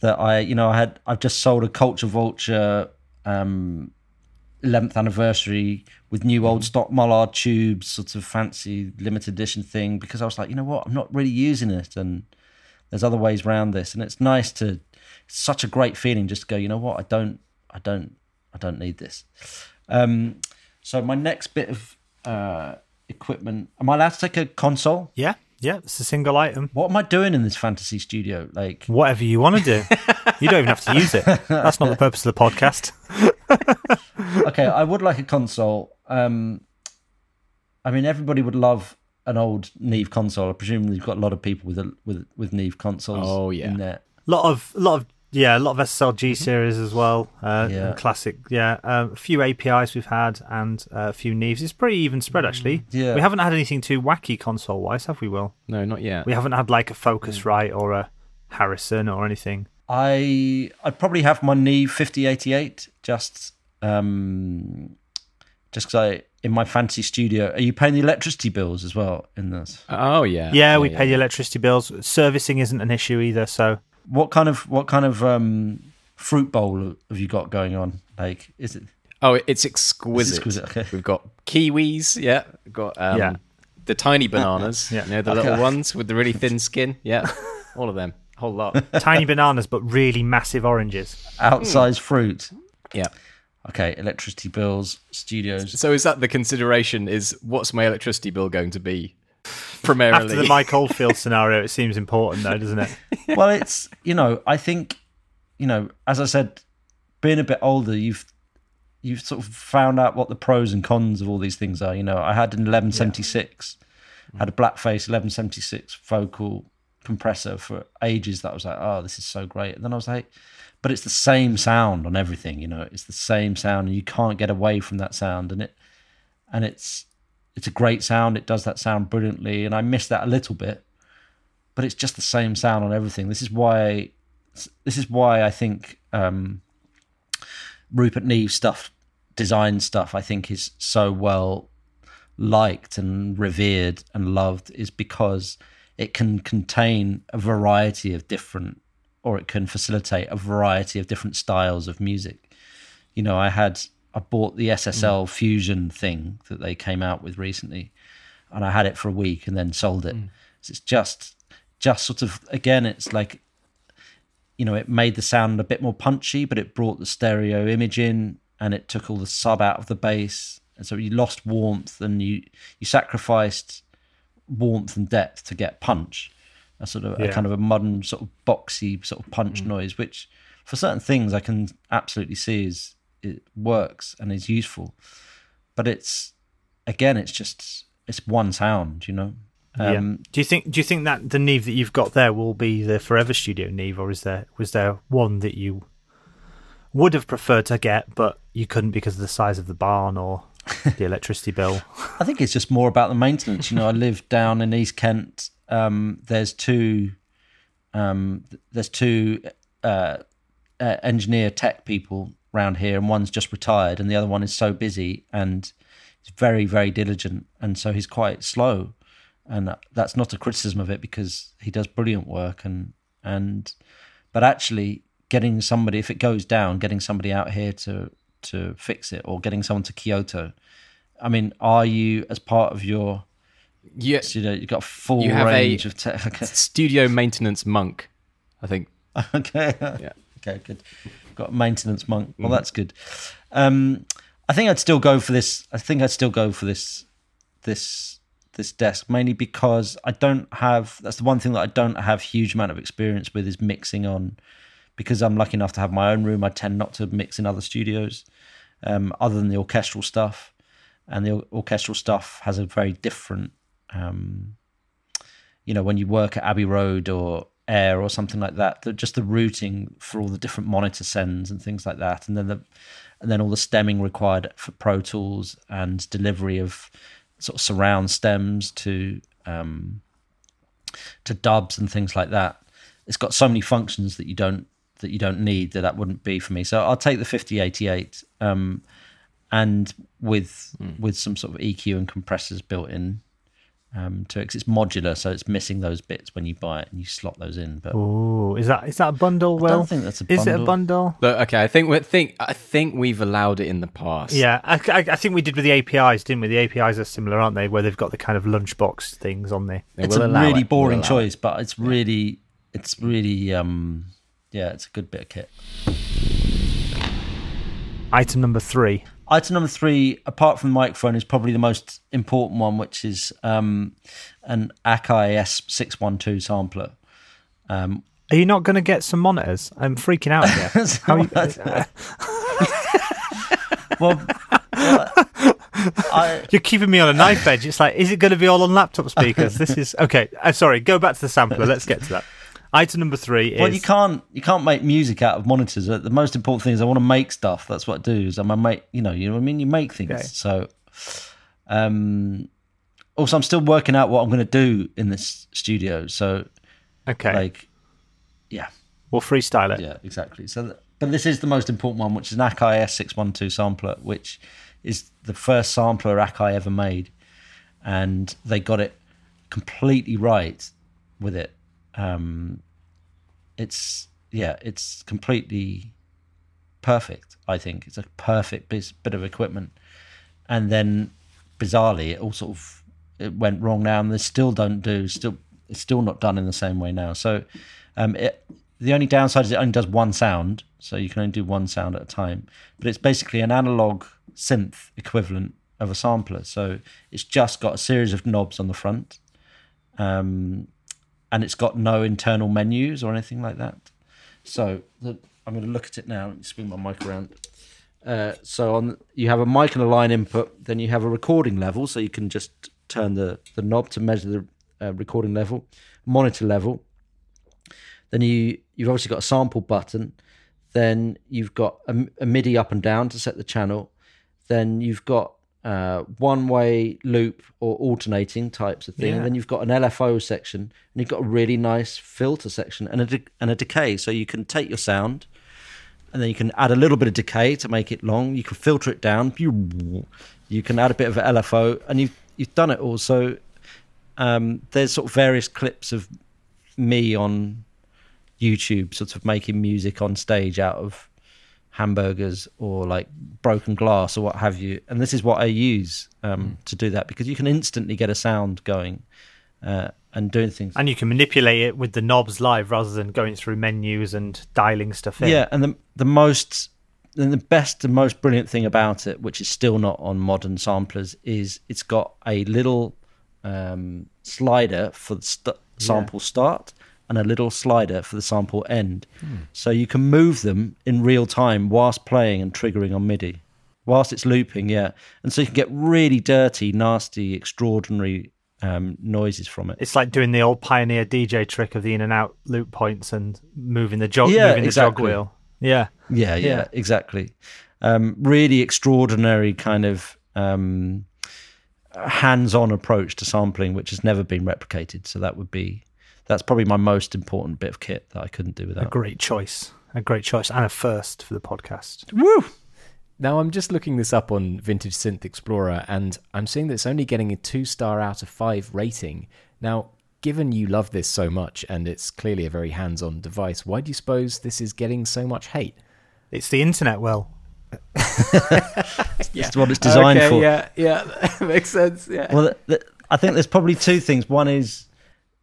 that I, you know, I had. I've just sold a Culture Vulture um, 11th anniversary with new old mm-hmm. stock Mullard tubes, sort of fancy limited edition thing, because I was like, you know what, I'm not really using it, and there's other ways around this, and it's nice to. It's such a great feeling just to go. You know what? I don't. I don't. I don't need this. Um, so my next bit of uh, equipment. Am I allowed to take a console? Yeah. Yeah, it's a single item. What am I doing in this fantasy studio? Like whatever you want to do. you don't even have to use it. That's not the purpose of the podcast. [LAUGHS] okay, I would like a console. Um, I mean, everybody would love an old Neve console. I presume you've got a lot of people with a, with with Neve consoles. Oh yeah, in there. A lot of a lot of yeah, a lot of SSLG series as well. Uh, yeah, classic. Yeah, uh, a few APIs we've had and uh, a few Neves. It's pretty even spread actually. Mm, yeah, we haven't had anything too wacky console wise, have we? Will? No, not yet. We haven't had like a Focusrite or a Harrison or anything. I I'd probably have my Neve fifty eighty eight just um just because I in my fancy studio. Are you paying the electricity bills as well in this? Oh yeah, yeah. we yeah, pay yeah. the electricity bills. Servicing isn't an issue either. So what kind of what kind of um, fruit bowl have you got going on? Like, is it? Oh, it's exquisite. It's exquisite. Okay. We've got kiwis. Yeah, We've got um, yeah. the tiny bananas. yeah, you know, the okay. little ones with the really thin [LAUGHS] skin. Yeah, all of them, whole lot. tiny bananas, but really massive oranges. Outsized mm. fruit. Yeah okay, electricity bills, studios. So is that the consideration? Is what's my electricity bill going to be? [LAUGHS] Primarily after the Mike Oldfield scenario, it seems important though, doesn't it? [LAUGHS] well, it's you know, I think you know, as I said, being a bit older, you've you've sort of found out what the pros and cons of all these things are. You know, I had an 1176, yeah. had a Blackface 1176 vocal compressor for ages. That was like, oh, this is so great. And then I was like, but it's the same sound on everything you know it's the same sound and you can't get away from that sound and it and it's it's a great sound it does that sound brilliantly and i miss that a little bit but it's just the same sound on everything this is why this is why i think um, rupert neve stuff design stuff i think is so well liked and revered and loved is because it can contain a variety of different or it can facilitate a variety of different styles of music. You know, I had I bought the SSL mm. Fusion thing that they came out with recently, and I had it for a week and then sold it. Mm. So it's just just sort of again, it's like you know, it made the sound a bit more punchy, but it brought the stereo image in and it took all the sub out of the bass. And so you lost warmth and you you sacrificed warmth and depth to get punch, a sort of Yeah. a kind of a modern sort of boxy sort of punch noise, which for certain things I can absolutely see is it works and is useful, but it's again it's just it's one sound, you know. yeah. Um, Do you think? Do you think that the Neve that you've got there will be the forever studio Neve, or is there was there one that you would have preferred to get, but you couldn't because of the size of the barn or [LAUGHS] the electricity bill? I think it's just more about the maintenance. You know, I live down in East Kent. Um, there's two, um, there's two uh, uh, engineer tech people around here, and one's just retired, and the other one is so busy and he's very, very diligent, and so he's quite slow. And that's not a criticism of it because he does brilliant work, and and but actually getting somebody if it goes down, getting somebody out here to to fix it, or getting someone to Kyoto. I mean, are you as part of your Yeah, you know you've got a full You have a- range of tech? Okay. studio maintenance monk. I think. [LAUGHS] okay. Yeah. Okay, good. Got maintenance monk. Well, that's good. Um, I think I'd still go for this. I think I'd still go for this, this, this desk mainly because I don't have. That's the one thing that I don't have huge amount of experience with is mixing on. Because I'm lucky enough to have my own room, I tend not to mix in other studios, um, other than the orchestral stuff, and the orchestral stuff has a very different um, you know, when you work at Abbey Road or Air or something like that, the, just the routing for all the different monitor sends and things like that, and then the and then all the stemming required for Pro Tools and delivery of sort of surround stems to um, to dubs and things like that. It's got so many functions that you don't that you don't need that that wouldn't be for me. So I'll take the 5088 um, and with with some sort of EQ and compressors built in um, to it 'cause it's modular, so it's missing those bits when you buy it and you slot those in. But Oh, is that is that a bundle? Well, I don't think that's a Bundle. is it a bundle. bundle? Look, okay, I think we think I think we've allowed it in the past. Yeah, I, I, I think we did with the APIs, didn't we? The APIs are similar, aren't they? Where they've got the kind of lunchbox things on there. Yeah, it's a really it. We'll boring allow choice, but it's really, it's really, um, yeah, it's a good bit of kit. Item number three. Item number three, apart from the microphone, is probably the most important one, which is um, an Akai S612 sampler. Um, Are you not going to get some monitors? I'm freaking out here. [LAUGHS] You, [LAUGHS] well, well, I, you're keeping me on a knife edge. It's like, is it going to be all on laptop speakers? This is okay. I'm sorry. Go back to the sampler. Let's get to that. Item number three is well, you can't you can't make music out of monitors. Uh, The most important thing is I want to make stuff. That's what I do. Is I'm a make. You know, you know what I mean. You make things. Okay. So, um, also I'm still working out what I'm going to do in this studio. So, okay. like, yeah, we'll freestyle it. yeah, exactly. So, th- but this is the most important one, which is an Akai S612 sampler, which is the first sampler Akai ever made, and they got it completely right with it. Um, it's yeah, it's completely perfect. I think it's a perfect bit, of equipment, and then bizarrely, it all sort of it went wrong now, and they still don't do still it's still not done in the same way now. So, um, it the only downside is it only does one sound, so you can only do one sound at a time. But it's basically an analog synth equivalent of a sampler. So it's just got a series of knobs on the front, um, and it's got no internal menus or anything like that. So the, I'm going to look at it now. Let me swing my mic around. Uh, so on, you have a mic and a line input. Then you have a recording level, so you can just turn the, the knob to measure the uh, recording level, monitor level. Then you you've obviously got a sample button. Then you've got a, a MIDI up and down to set the channel. Then you've got uh, one way loop or alternating types of thing. Yeah. And then you've got an LFO section, and you've got a really nice filter section and a de- and a decay. So you can take your sound, and then you can add a little bit of decay to make it long. You can filter it down. You you can add a bit of LFO, and you've you've done it all. So um, there's sort of various clips of me on YouTube, sort of making music on stage out of hamburgers or like broken glass or what have you. And this is what I use um, to do that because you can instantly get a sound going uh, and doing things. And you can manipulate it with the knobs live rather than going through menus and dialing stuff in. Yeah, and the the most and the best and most brilliant thing about it, which is still not on modern samplers, is it's got a little um, slider for the st- sample start and a little slider for the sample end. So you can move them in real time whilst playing and triggering on MIDI, whilst it's looping. Yeah, and so you can get really dirty, nasty, extraordinary um, noises from it. It's like doing the old pioneer DJ trick of the in and out loop points and moving the jog, Yeah, moving the jog exactly. wheel. Yeah, Yeah, yeah, Yeah. exactly. Um, really extraordinary kind of um, hands-on approach to sampling, which has never been replicated. So that would be that's probably my most important bit of kit that I couldn't do without. a great choice, a great choice, and a first for the podcast. Woo! Now, I'm just looking this up on Vintage Synth Explorer, and I'm seeing that it's only getting a two star out of five rating. Now, given you love this so much, and it's clearly a very hands on device, why do you suppose this is getting so much hate? It's the internet, Will. [LAUGHS] It's what it's [LAUGHS] designed okay, for. Yeah, yeah, [LAUGHS] makes sense. Yeah. Well, th th I think there's probably two things. One is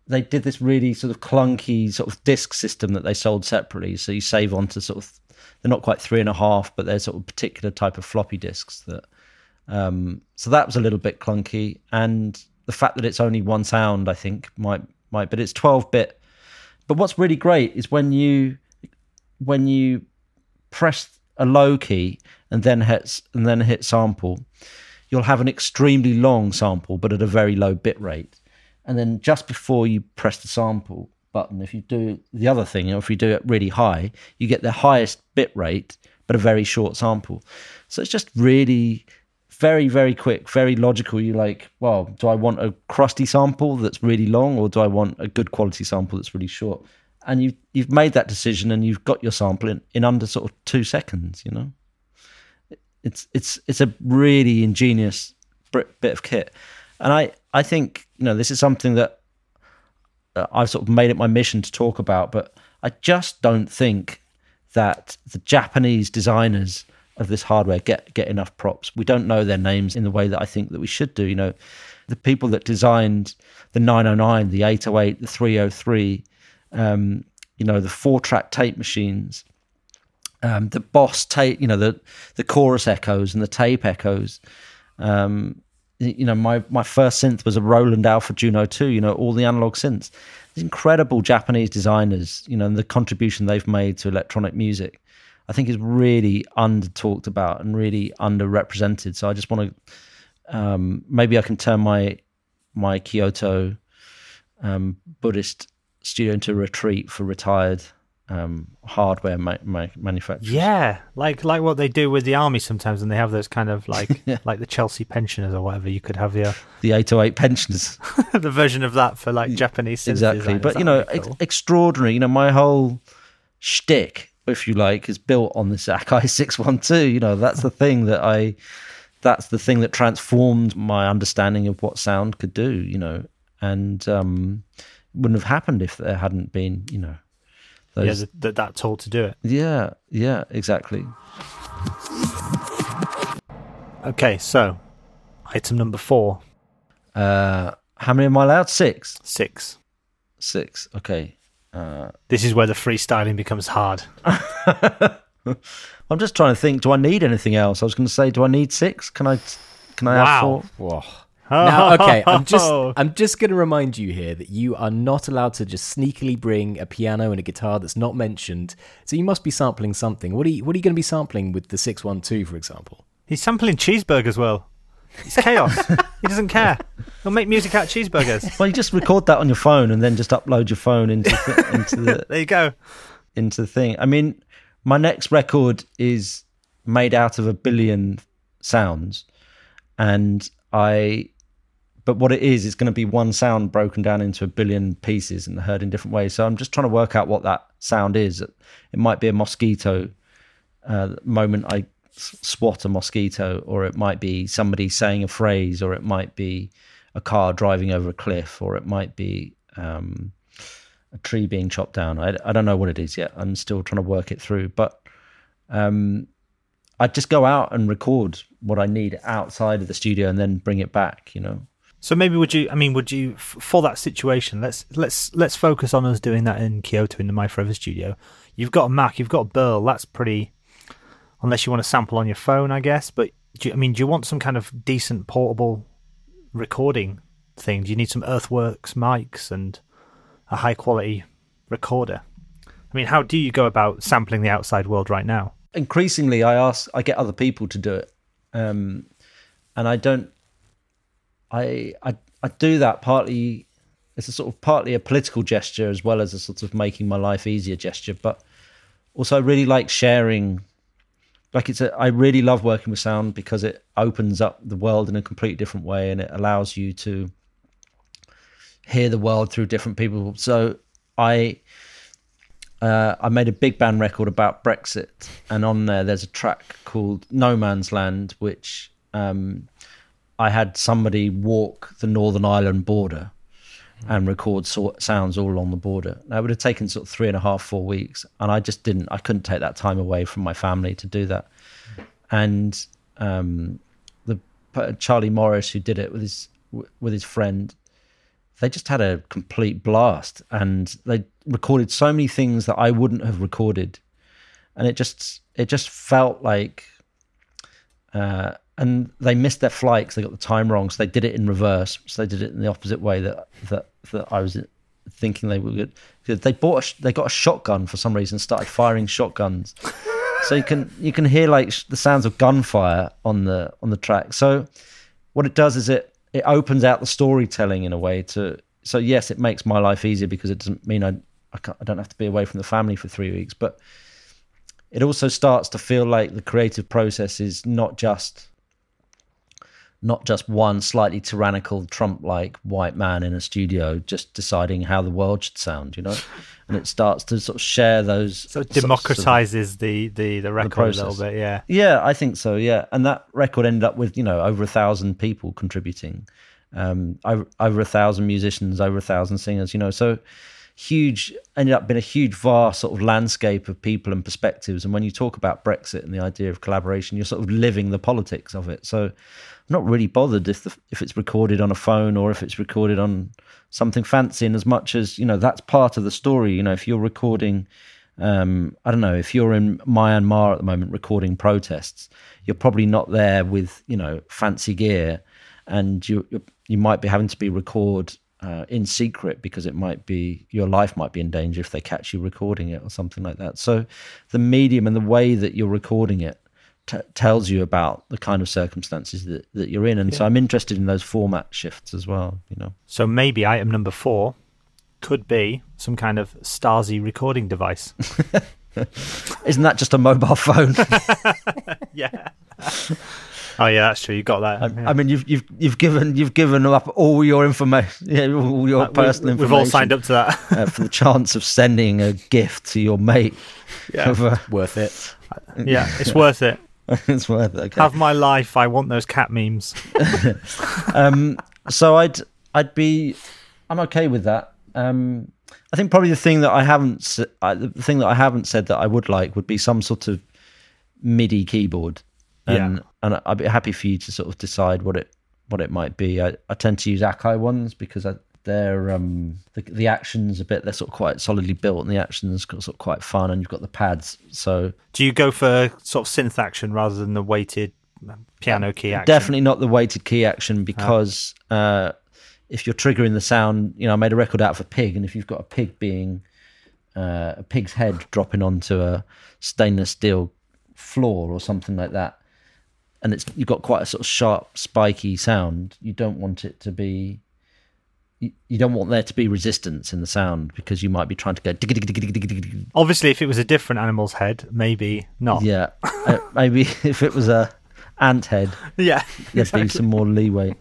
they did this really sort of clunky sort of disc system that they sold separately. So you save onto sort of they're not quite three and a half, but they're sort of particular type of floppy disks that. Um, so that was a little bit clunky, and the fact that it's only one sound, I think, might might, but it's 12 bit. But what's really great is when you when you press a low key and then hit and then hit sample, you'll have an extremely long sample, but at a very low bit rate. And then just before you press the sample button, if you do the other thing, or if you do it really high, you get the highest bit rate, but a very short sample. So it's just really very, very quick, very logical. You're like, well, do I want a crusty sample that's really long, or do I want a good quality sample that's really short? And you've you've made that decision, and you've got your sample in, in under sort of two seconds. You know, it's it's it's a really ingenious bit of kit, and I I think you know this is something that uh, I've sort of made it my mission to talk about, but I just don't think that the Japanese designers of this hardware get get enough props. We don't know their names in the way that I think that we should do. You know, the people that designed the 909, the 808, the 303, um, you know, the four track tape machines, um, the Boss tape, you know, the the chorus echoes and the tape echoes. Um, you know, my my first synth was a Roland Alpha Juno 2. You know, all the analog synths. These incredible Japanese designers. You know, and the contribution they've made to electronic music. I think is really under talked about and really underrepresented. So I just want to um, maybe I can turn my my Kyoto um, Buddhist studio into a retreat for retired um, hardware ma- ma- manufacturers. Yeah, like like what they do with the army sometimes, and they have those kind of like [LAUGHS] like the Chelsea pensioners or whatever. You could have your the 808 pensioners. [LAUGHS] the version of that for like Japanese exactly. designers. But you know, be ex- cool. extraordinary. You know, my whole shtick, if you like, is built on this Akai six one two. You know, that's the thing that I. That's the thing that transformed my understanding of what sound could do. You know, and um, wouldn't have happened if there hadn't been. You know, yeah, those. th- th- that tool to do it. Yeah, yeah, exactly. Okay, so item number four, Uh, how many am I allowed? Six. six. Six. Okay. Uh, This is where the freestyling becomes hard. [LAUGHS] I'm just trying to think. Do I need anything else? I was going to say, do I need six? Can I? Can I have four? Whoa. Now, [LAUGHS] okay, I'm just Oh. I'm just going to remind you here that you are not allowed to just sneakily bring a piano and a guitar that's not mentioned. So you must be sampling something. What are you What are you going to be sampling with the six one two, for example? He's sampling cheeseburgers. Well, it's chaos. [LAUGHS] he doesn't care. He'll make music out of cheeseburgers. Well, you just record that on your phone and then just upload your phone into the, [LAUGHS] into the There you go. into the thing. I mean, my next record is made out of a billion sounds, and I. But what it is, it's going to be one sound broken down into a billion pieces and heard in different ways. So I'm just trying to work out what that sound is. It might be a mosquito uh, moment I swat a mosquito, or it might be somebody saying a phrase, or it might be a car driving over a cliff, or it might be um, a tree being chopped down. I, I don't know what it is yet. I'm still trying to work it through. But um, I just go out and record what I need outside of the studio and then bring it back. You know. So maybe would you? I mean, would you for that situation? Let's let's let's focus on us doing that in Kyoto in the My Forever studio. You've got a Mac, you've got a Burl. That's pretty. Unless you want to sample on your phone, I guess. But you, I mean, do you want some kind of decent portable recording thing? Do you need some Earthworks mics and a high quality recorder? I mean, how do you go about sampling the outside world right now? Increasingly, I ask, I get other people to do it, um, and I don't. I I I do that partly. It's a sort of partly a political gesture as well as a sort of making my life easier gesture, but also I really like sharing. Like it's a, I really love working with sound because it opens up the world in a completely different way and it allows you to hear the world through different people. So I uh, I made a big band record about Brexit, and on there there's a track called No Man's Land, which um, I had somebody walk the Northern Ireland border and record so- sounds all along the border. That would have taken sort of three and a half, four weeks, and I just didn't. I couldn't take that time away from my family to do that. And um, the Charlie Morris, who did it with his with his friend, they just had a complete blast and they recorded so many things that I wouldn't have recorded and it just it just felt like uh, and they missed their flight because they got the time wrong so they did it in reverse. So they did it in the opposite way that that, that I was thinking they would they bought a, they got a shotgun for some reason started firing shotguns. [LAUGHS] So you can you can hear like the sounds of gunfire on the on the track. So what it does is it it opens out the storytelling in a way to so yes it makes my life easier because it doesn't mean i I, I, don't have to be away from the family for three weeks but it also starts to feel like the creative process is not just not just one slightly tyrannical Trump like white man in a studio just deciding how the world should sound, you know? And it starts to sort of share those. So it democratizes of, the, the, the record the a little bit, yeah. Yeah, I think so, yeah. And that record ended up with, you know, over a thousand people contributing, um, over, over a thousand musicians, over a thousand singers, you know. So huge, ended up being a huge, vast sort of landscape of people and perspectives. And when you talk about Brexit and the idea of collaboration, you're sort of living the politics of it. So i'm not really bothered if the, if it's recorded on a phone or if it's recorded on something fancy. In as much as you know, that's part of the story. You know, if you're recording, um, I don't know, if you're in Myanmar at the moment recording protests, you're probably not there with you know fancy gear, and you you might be having to be record uh, in secret because it might be your life might be in danger if they catch you recording it or something like that. So, the medium and the way that you're recording it t- tells you about the kind of circumstances that, that you're in. And yeah. so I'm interested in those format shifts as well, you know. So maybe item number four could be some kind of Stasi recording device. [LAUGHS] Isn't that just a mobile phone? [LAUGHS] yeah. [LAUGHS] Oh yeah, that's true. You got that. I, yeah. I, mean, you've you've you've given you've given up all your information, yeah, all your personal we, information. We've all signed up to that uh, for the chance of sending a gift to your mate. Yeah, of, uh, worth it. Yeah, it's worth it. [LAUGHS] it's worth it. Okay. Have my life. I want those cat memes. [LAUGHS] um, so I'd I'd be I'm okay with that. Um, I think probably the thing that I haven't uh, the thing that I haven't said that I would like would be some sort of MIDI keyboard. And, yeah. And I'd be happy for you to sort of decide what it what it might be. I, I tend to use Akai ones because I, they're um the, the actions a bit they're sort of quite solidly built and the actions sort of quite fun and you've got the pads so do you go for sort of synth action rather than the weighted piano key action definitely not the weighted key action because oh. uh if you're triggering the sound you know i made a record out of a pig and if you've got a pig being uh, a pig's head dropping onto a stainless steel floor or something like that and it's you've got quite a sort of sharp spiky sound you don't want it to be you, don't want there to be resistance in the sound because you might be trying to go. Obviously, if it was a different animal's head, maybe not. Yeah, uh, maybe [LAUGHS] if it was a ant head, [LAUGHS] yeah, there'd exactly. be some more leeway.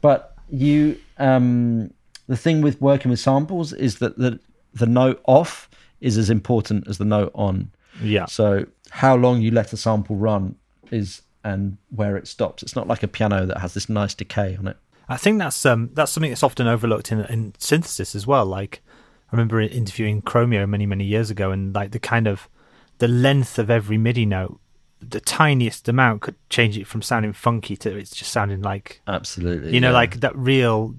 But you, um, the thing with working with samples is that the the note off is as important as the note on. Yeah. So how long you let a sample run is and where it stops. It's not like a piano that has this nice decay on it. I think that's um, that's something that's often overlooked in, in synthesis as well. Like I remember interviewing Chromeo many many years ago, and like the kind of the length of every MIDI note, the tiniest amount could change it from sounding funky to it's just sounding like absolutely, you know, yeah. like that real.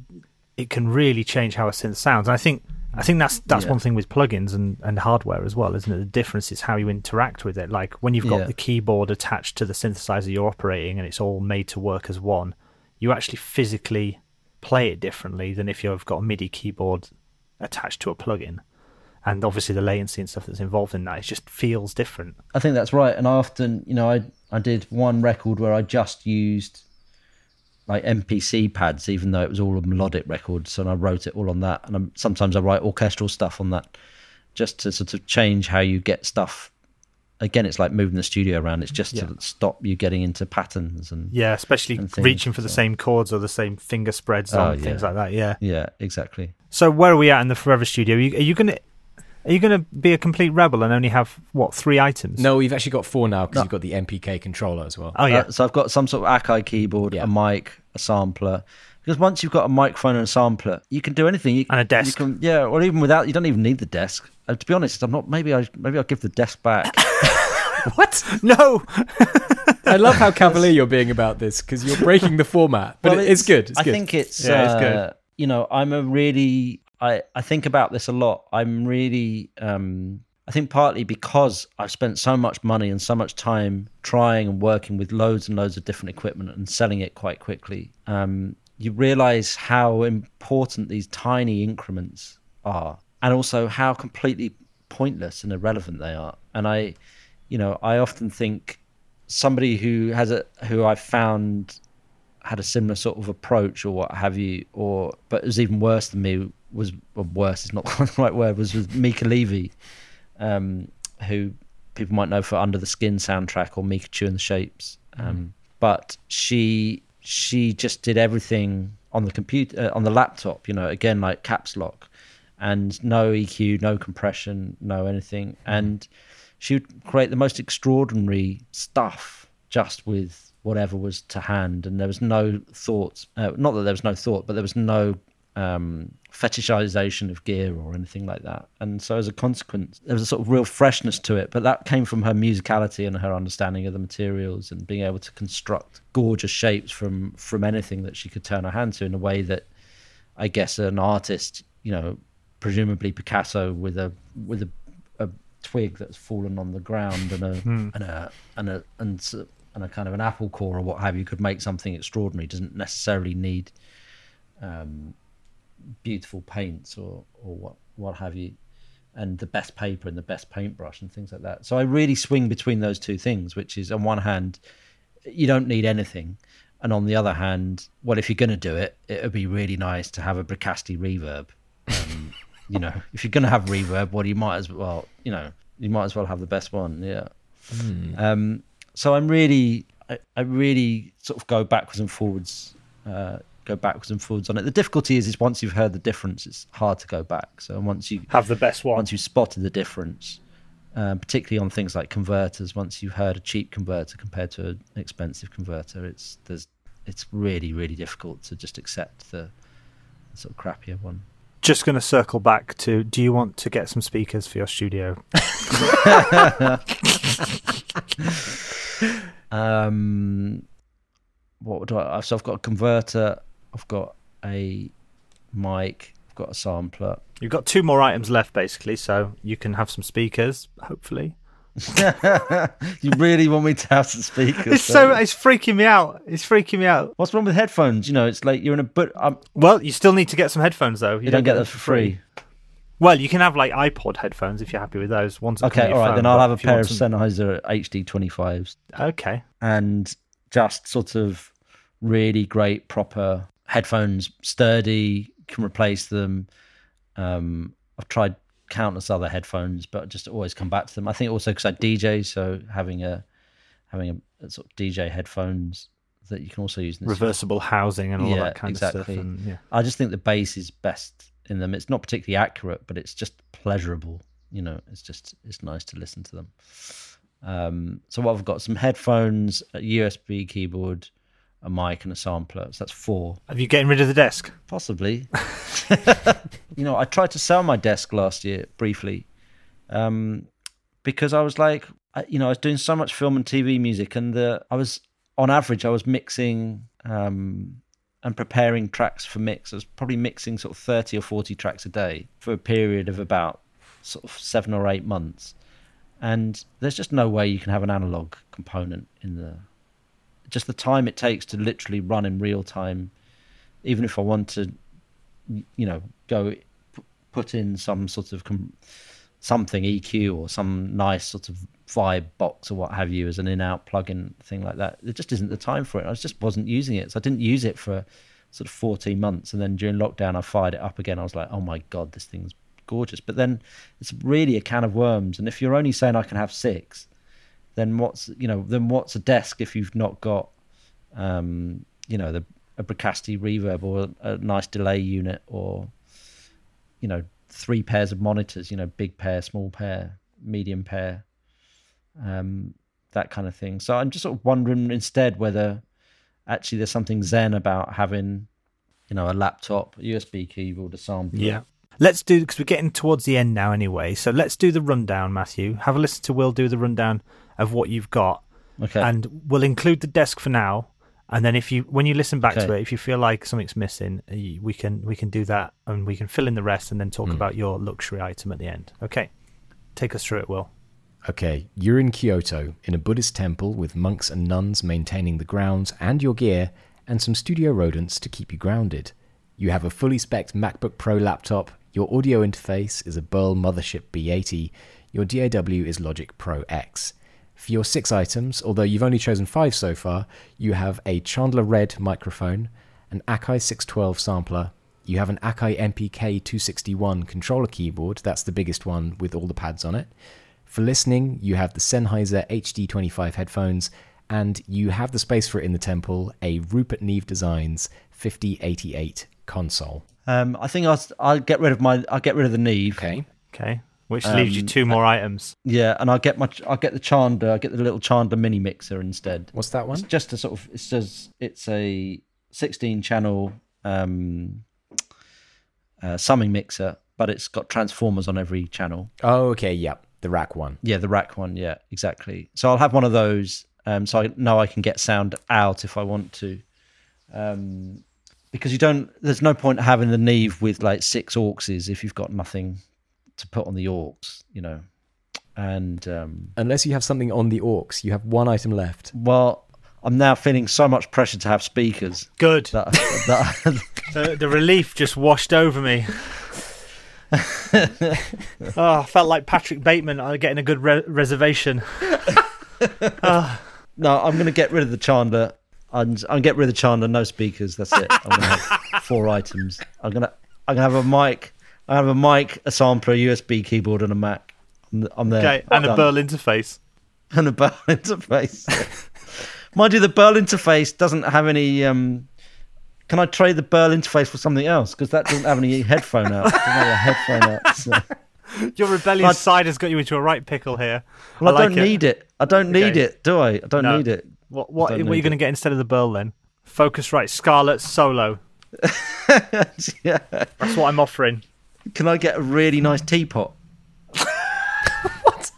It can really change how a synth sounds. And I think I think that's that's yeah. one thing with plugins and, and hardware as well, isn't it? The difference is how you interact with it. Like when you've got yeah. the keyboard attached to the synthesizer you're operating, and it's all made to work as one you actually physically play it differently than if you've got a MIDI keyboard attached to a plugin. And obviously, the latency and stuff that's involved in that, it just feels different. I think that's right. And I often, you know, I I did one record where I just used like MPC pads, even though it was all a melodic record. So I wrote it all on that. And I'm, sometimes I write orchestral stuff on that, just to sort of change how you get stuff. Again, it's like moving the studio around. It's just Yeah. to stop you getting into patterns and Yeah, especially And reaching for the same chords or the same finger spreads Oh, on yeah. things like that. Yeah. yeah, exactly. So where are we at in the Forever Studio? Are you, are you gonna are you gonna be a complete rebel and only have what three items? No, we've actually got four now because No. you've got the MPK controller as well. Oh yeah. Uh, so I've got some sort of Akai keyboard, Yeah. a mic, a sampler. Because once you've got a microphone and a sampler, you can do anything. You, And a desk. You can, yeah, or even without, you don't even need the desk. Uh, to be honest, I'm not. Maybe I maybe I'll give the desk back. [LAUGHS] What? no. I love how cavalier you're being about this because you're breaking the format, but Well, it- it's, good. It's I good. think it's Yeah, it's uh, good. You know, I'm a really I I think about this a lot. I'm really um I think partly because I've spent so much money and so much time trying and working with loads and loads of different equipment and selling it quite quickly. Um you realize how important these tiny increments are and also how completely pointless and irrelevant they are. And I you know, I often think somebody who has a who I've found had a similar sort of approach or what have you, or but it was even worse than me was well, worse is not [LAUGHS] the right word was with Mica Levi, um, who people might know for Under the Skin soundtrack or Micachu and the Shapes, um, but she she just did everything on the computer uh, on the laptop, you know, again like caps lock, and no EQ, no compression, no anything, and she would create the most extraordinary stuff just with whatever was to hand and there was no thought uh, not that there was no thought but there was no um, fetishization of gear or anything like that. And so as a consequence there was a sort of real freshness to it but that came from her musicality and her understanding of the materials and being able to construct gorgeous shapes from from anything that she could turn her hand to in a way that i guess an artist you know presumably picasso with a with a, a twig that's fallen on the ground and a and a and a and and a kind of an apple core or what have you could make something extraordinary. It doesn't necessarily need um, beautiful paints or or what what have you. And the best paper and the best paintbrush and things like that. So i really swing between those two things which is on one hand you don't need anything. And on the other hand well if you're going to do it it would be really nice to have a bricasti reverb. Um, [LAUGHS] you know if you're going to have reverb well you might as well you know you might as well have the best one. Yeah. Um, so I'm really, I, I really sort of go backwards and forwards, uh, go backwards and forwards on it. The difficulty is, is once you've heard the difference, it's hard to go back. So once you Have the best one. once you've spotted the difference, um, particularly on things like converters, once you've heard a cheap converter compared to an expensive converter, it's there's it's really really difficult to just accept the, the sort of crappier one. Just going to circle back to do you want to get some speakers for your studio? [LAUGHS] [LAUGHS] Um, what do I? So I've got a converter. I've got a mic. I've got a sampler. You've got two more items left, basically, so you can have some speakers, hopefully. [LAUGHS] you really want me to have some speakers? It's so you? it's freaking me out. It's freaking me out. What's wrong with headphones? You know, it's like you're in a but. Um, Well, you still need to get some headphones though. you, don't get them for free. Well, you can have like iPod headphones if you're happy with those. Ones that Okay, all right. right. Then I'll have a pair of some- Sennheiser HD 25s Okay, and just sort of really great proper headphones, sturdy, can replace them. Um, I've tried countless other headphones, but just always come back to them. I think also because I DJ, so having a having a, a sort of DJ headphones that you can also use in this. reversible housing and all Yeah, that kind of stuff. And, yeah. I just think the bass is best in them. It's not particularly accurate, but it's just pleasurable. You know, it's just it's nice to listen to them. Um, so what I've got some headphones, a USB keyboard, a mic, and a sampler. So that's four, Have you getting rid of the desk? possibly. [LAUGHS] you know, I tried to sell my desk last year briefly, um, because I was like, I, you know, I was doing so much film and TV music, and the I was on average I was mixing um, and preparing tracks for mix. I was probably mixing sort of thirty or forty tracks a day for a period of about sort of seven or eight months, and there's just no way you can have an analog component in the just the time it takes to literally run in real time even if I want to, you know, go put in some sort of com- something EQ or some nice sort of vibe box or what have you as an in-out plugin thing like that. There just isn't the time for it. I just wasn't using it, so I didn't use it for sort of 14 months, and then during lockdown I fired it up again. I was like, oh my god, this thing's gorgeous. But then it's really a can of worms, and if you're only saying I can have six, then what's you know then what's a desk if you've not got um, you know the a Bricasti reverb or a, a nice delay unit or you know three pairs of monitors you know big pair small pair medium pair um, that kind of thing so i'm just sort of wondering instead whether actually there's something zen about having you know a laptop usb keyboard a sampler Yeah. Let's do because we're getting towards the end now anyway. So let's do the rundown, Matthew. Have a listen to Will do the rundown of what you've got, okay and we'll include the desk for now. And then if you when you listen back to it, if you feel like something's missing, uh, we can we can do that and we can fill in the rest and then talk about your luxury item at the end. Okay, take us through it, Will. Okay, you're in Kyoto, in a Buddhist temple with monks and nuns maintaining the grounds and your gear, and some studio rodents to keep you grounded. You have a fully spec'd MacBook Pro laptop, your audio interface is a Burl Mothership B80, your DAW is Logic Pro X. For your six items, although you've only chosen five so far, you have a Chandler REDD microphone, an Akai 612 sampler, you have an Akai MPK 261 controller keyboard, that's the biggest one with all the pads on it. For listening, you have the Sennheiser HD25 headphones, and you have the space for it in the temple, a Rupert Neve Designs 5088 console. um, i think I'll, I'll get rid of my i'll get rid of the neve Okay. Okay, which leaves you Um, two more items. yeah and i'll get my i'll get the chandler i'll get the little chandler mini mixer instead What's that one? It's just a sort of it says it's a 16 channel um uh, summing mixer but it's got transformers on every channel Oh, okay, yep. The rack one. yeah the rack one yeah exactly so i'll have one of those um so i know i can get sound out if i want to um because you don't there's no point having the neve with like six auxes if you've got nothing to put on the orcs, you know and um Unless you have something on the orcs, you have one item left. well i'm now feeling so much pressure to have speakers Good. that, that [LAUGHS] the, the relief just washed over me. oh, [LAUGHS] I felt like Patrick Bateman uh, getting a good re- reservation. [LAUGHS] No, I'm going to get rid of the Chandler. I'm, I'm get rid of the Chandler. No speakers. That's it. I'm going to have four items. I'm going to I'm going to have a mic. I have a mic, a sampler, a USB keyboard, and a Mac. I'm, I'm there. Okay, and a. Burl interface. [LAUGHS] and a Burl interface. [LAUGHS] Mind you, the Burl interface doesn't have any. Um, can I trade the Burl interface for something else? Because that doesn't have any [LAUGHS] headphone out. Headphone out. So. Your rebellious side has got you into a right pickle here. Well, I, like don't need it. I don't need Okay. it, do I? I don't No. need it. What what, what are you going to get instead of the Burl then? Focusrite Scarlett Solo. yeah. That's what I'm offering. Can I get a really nice teapot? [LAUGHS] What?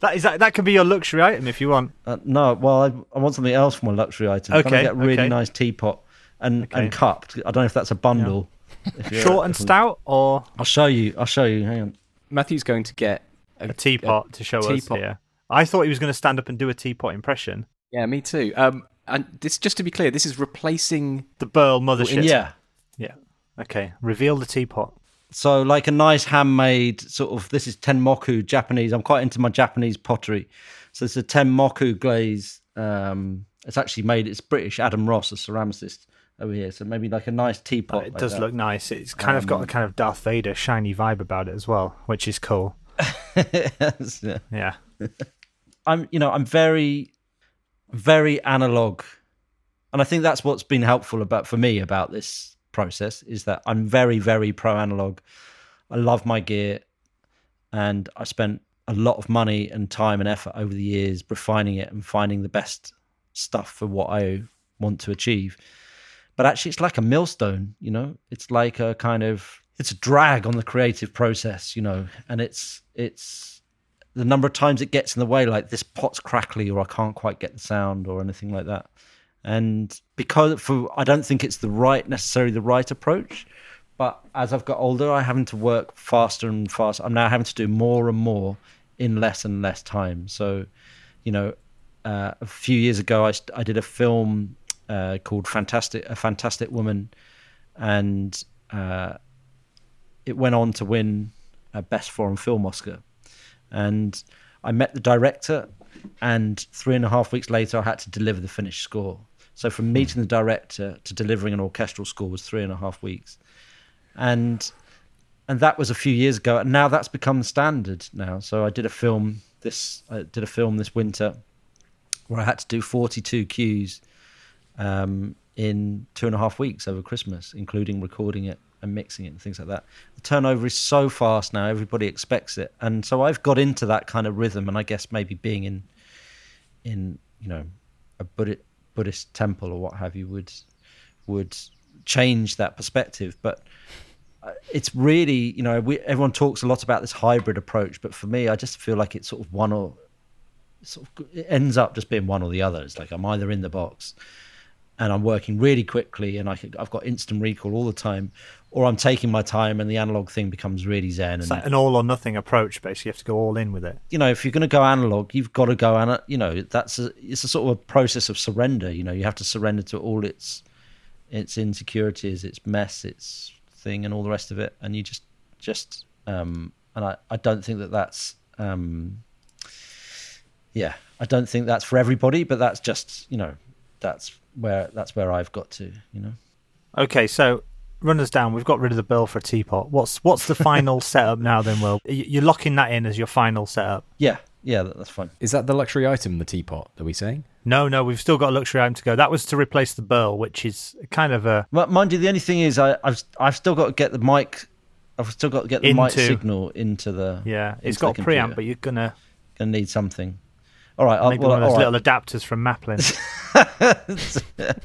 That is that. That could be your luxury item if you want. Uh, no, well, I, I want something else for my luxury item. Can I Okay, get a really okay. nice teapot and, Okay. and cup? I don't know if that's a bundle. If you're- Short and stout, or I'll show you. I'll show you. Hang on. Matthew's going to get a teapot to show us teapot. here. I thought he was going to stand up and do a teapot impression. Yeah, me too. Um, and this, just to be clear, this is replacing. The Burl mothership. Yeah. Yeah. Okay. Reveal the teapot. So, like a nice handmade sort of. This is tenmoku Japanese. I'm quite into my Japanese pottery. So it's a tenmoku glaze. Um, it's actually made. It's British. Adam Ross, a ceramicist over here. So maybe like a nice teapot. it like does that. look nice. It's kind of got a kind of Darth Vader shiny vibe about it as well, which is cool. [LAUGHS] Yeah. Yeah. [LAUGHS] I'm you know I'm very very analog and I think that's what's been helpful about for me about this process is that I'm very very pro analog I love my gear and I spent a lot of money and time and effort over the years refining it and finding the best stuff for what I want to achieve. But actually it's like a millstone you know? It's like a kind of it's a drag on the creative process you know? And it's it's the number of times it gets in the way, like this pot's crackly, or I can't quite get the sound, or anything like that. And because for I don't think it's the right necessarily the right approach, but as I've got older, I having to work faster and faster. I'm now having to do more and more in less and less time. So, you know, uh, a few years ago, I, I did a film uh, called "Fantastic," a fantastic woman, and uh, it went on to win a Best Foreign Film Oscar. And I met the director, and three and a half weeks later, I had to deliver the finished score. So from meeting the director to delivering an orchestral score was three and a half weeks, and and that was a few years ago. And now that's become the standard now. So I did a film this I did a film this winter where I had to do 42 cues um, in two and a half weeks over Christmas, including recording it and mixing it and things like that. The turnover is so fast now; everybody expects it, and so I've got into that kind of rhythm. And I guess maybe being in in you know a Buddhist, Buddhist temple or what have you would would change that perspective, but. uh, It's really, you know, we, everyone talks a lot about this hybrid approach, but for me, I just feel like it's sort of one or sort of it ends up just being one or the other. It's like I'm either in the box and I'm working really quickly and I can, I've got instant recall all the time, or I'm taking my time and the analog thing becomes really zen. It's And like an all or nothing approach. Basically, you have to go all in with it. you know, if you're going to go analog, you've got to go and you know that's a, it's a sort of a process of surrender. You know, you have to surrender to all its its insecurities, its mess, its thing, and all the rest of it, and you just just um, and I I don't think that that's um, yeah, I don't think that's for everybody, but that's just you know that's where that's where I've got to you know. Okay, so run us down. We've got rid of the Burl for a teapot. What's what's the final [LAUGHS] setup now? Then, Will Y- you're locking that in as your final setup? Yeah, yeah, that's fine. Is that the luxury item, the teapot, are we saying? No, no, we've still got a luxury item to go. That was to replace the burl, which is kind of a But mind you, the only thing is, I, I've I've still got to get the mic. I've still got to get the mic signal into the. yeah. it's got the a preamp, but you're gonna Gonna need something. All right, I'll, make well, one of those right. little adapters from Maplin. [LAUGHS]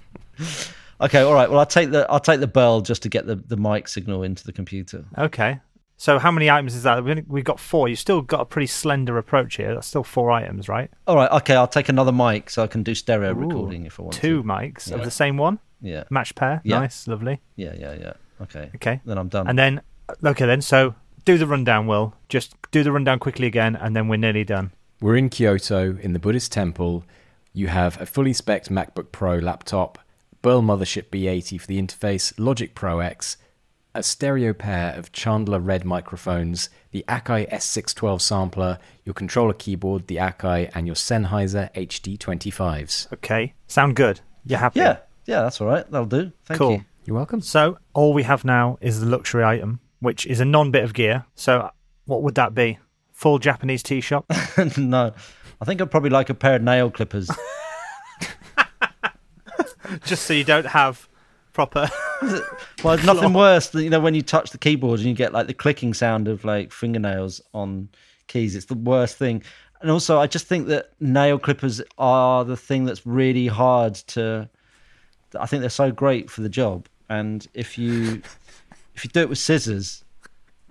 Okay, all right. Well, I'll take the I'll take the Burl just to get the, the mic signal into the computer. okay. So how many items is that? We've got four. You've still got a pretty slender approach here. That's still four items, right? All right. Okay, I'll take another mic so I can do stereo Ooh, recording if I want Two to. mics of the same one, Yeah, match pair. Yeah. Nice, lovely. yeah, yeah, yeah. Okay. Okay. Then I'm done. And then, okay, then. So do the rundown, Will. Just do the rundown quickly again, and then we're nearly done. We're in Kyoto in the Buddhist temple. You have a fully spec'd MacBook Pro laptop, Burl Mothership B80 for the interface, Logic Pro X, a stereo pair of Chandler REDD microphones, the Akai S612 sampler, your controller keyboard, the Akai, and your Sennheiser HD25s. Okay. Sound good? You're happy? yeah, yeah, that's all right. That'll do. Thank Cool. you. You're welcome. So all we have now is the luxury item, which is a non-bit of gear. So what would that be? Full Japanese tea shop? [LAUGHS] no, I think I'd probably like a pair of nail clippers. [LAUGHS] Just so you don't have proper. [LAUGHS] well, there's nothing worse than you know when you touch the keyboard and you get like the clicking sound of like fingernails on keys. It's the worst thing. And also, I just think that nail clippers are the thing that's really hard to. I think they're so great for the job, and if you if you do it with scissors,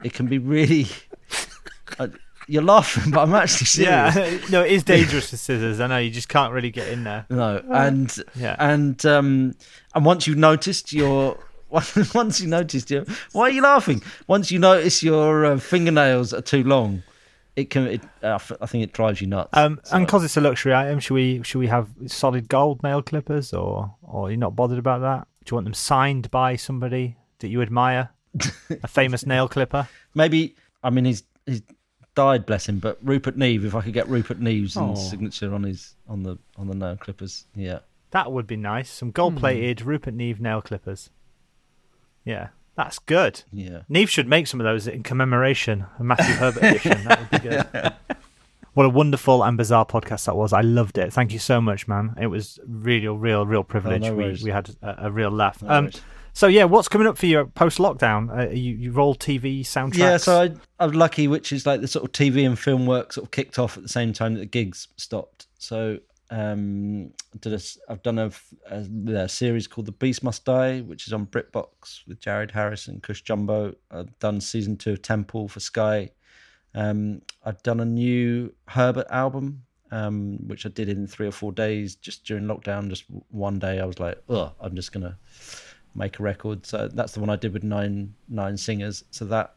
it can be really. Uh, You're laughing, but I'm actually serious. yeah. [LAUGHS] no, it is dangerous with scissors. I know you just can't really get in there. No, and Yeah. and um, and once you've noticed your [LAUGHS] once you noticed your why are you laughing? Once you notice your uh, fingernails are too long, it can. It, uh, I think it drives you nuts. Um, So- and because it's a luxury item, should we should we have solid gold nail clippers, or or you're you not bothered about that? Do you want them signed by somebody that you admire, [LAUGHS] a famous nail clipper? maybe I mean he's he's died, bless him. But Rupert Neve, if I could get Rupert Neve's Oh. signature on his on the on the nail clippers, yeah. That would be nice. Some gold plated Rupert Neve nail clippers. Yeah, that's good. Yeah. Neve should make some of those in commemoration, a Matthew Herbert edition. That would be good. [LAUGHS] What a wonderful and bizarre podcast that was. I loved it. Thank you so much, man. It was real, real, real privilege. no we, we had a, a real laugh. No um. So yeah, what's coming up for you post lockdown? Uh, you you roll TV soundtracks. Yeah, so I, I'm lucky, which is like the sort of TV and film work sort of kicked off at the same time that the gigs stopped. So um, did a, I've done a series called The Beast Must Die, which is on BritBox with Jared Harris and Cush Jumbo. I've done season two of Temple for Sky. Um, I've done a new Herbert album, um, which I did in three or four days just during lockdown. Just one day, I was like, "Oh, I'm just gonna make a record." So that's the one I did with nine nine singers. So that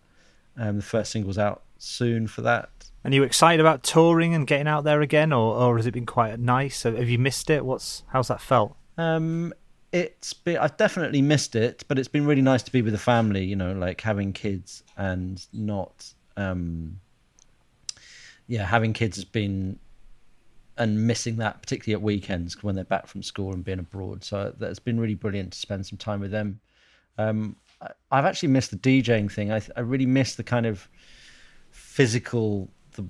um, the first single's out soon for that. And are you excited about touring and getting out there again, or or has it been quite nice? Have have you missed it? What's how's that felt? Um, it's been I've definitely missed it, but it's been really nice to be with the family. You know, like having kids and not, um, yeah, having kids has been and missing that particularly at weekends when they're back from school and being abroad. So that's been really brilliant to spend some time with them. Um, I've actually missed the DJing thing. I, I really miss the kind of physical the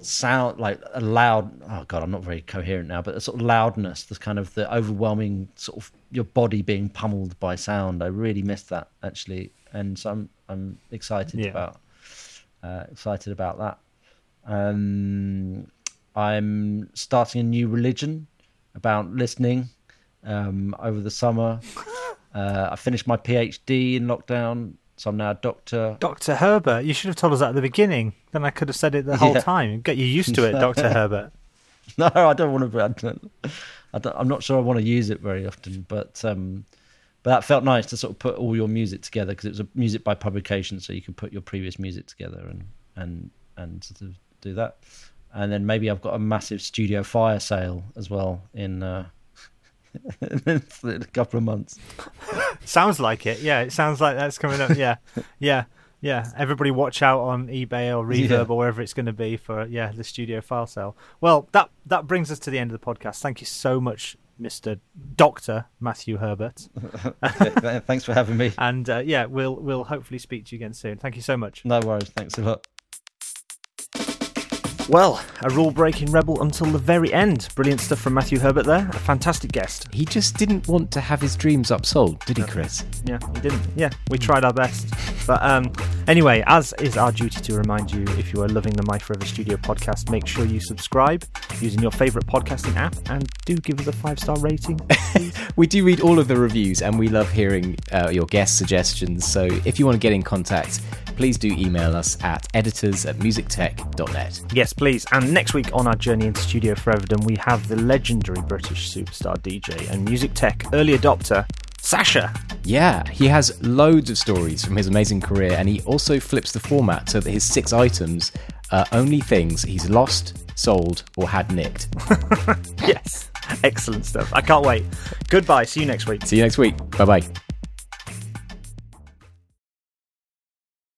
sound like a loud oh god i'm not very coherent now but the sort of loudness the kind of the overwhelming sort of your body being pummeled by sound i really missed that actually and so i'm i'm excited yeah. about uh, excited about that um i'm starting a new religion about listening um over the summer [LAUGHS] uh, i finished my phd in lockdown so I'm now a doctor. Dr. Herbert. You should have told us that at the beginning. Then I could have said it the whole yeah. time. Get you used to it, [LAUGHS] Dr. Herbert. No, I don't want to. I don't, I don't, I'm not sure I want to use it very often, but um, but that felt nice to sort of put all your music together because it was a music by publication, so you could put your previous music together and and and sort of do that. And then maybe I've got a massive studio fire sale as well in uh, in [LAUGHS] a couple of months. [LAUGHS] sounds like it. Yeah, it sounds like that's coming up. Yeah, [LAUGHS] yeah, yeah. Everybody, watch out on eBay or Reverb yeah. or wherever it's going to be for yeah the studio file sale. Well, that that brings us to the end of the podcast. Thank you so much, Mister Doctor Matthew Herbert. Thanks for having me. And uh, yeah, we'll we'll hopefully speak to you again soon. Thank you so much. No worries. Thanks a lot. Well, a rule breaking rebel until the very end. Brilliant stuff from Matthew Herbert there. A fantastic guest. He just didn't want to have his dreams upsold, did he, Chris? Yeah, he didn't. Yeah, we tried our best. But um, anyway, as is our duty to remind you, if you are loving the My Forever Studio podcast, make sure you subscribe using your favourite podcasting app and do give us a five star rating. [LAUGHS] we do read all of the reviews and we love hearing uh, your guest suggestions. So if you want to get in contact, please do email us at editors at musictech.net. Yes, please. And next week on our journey into Studio for Everton, we have the legendary British superstar DJ and music tech early adopter, Sasha. Yeah, he has loads of stories from his amazing career, and he also flips the format so that his six items are only things he's lost, sold, or had nicked. [LAUGHS] yes, excellent stuff. I can't wait. Goodbye. See you next week. See you next week. Bye bye.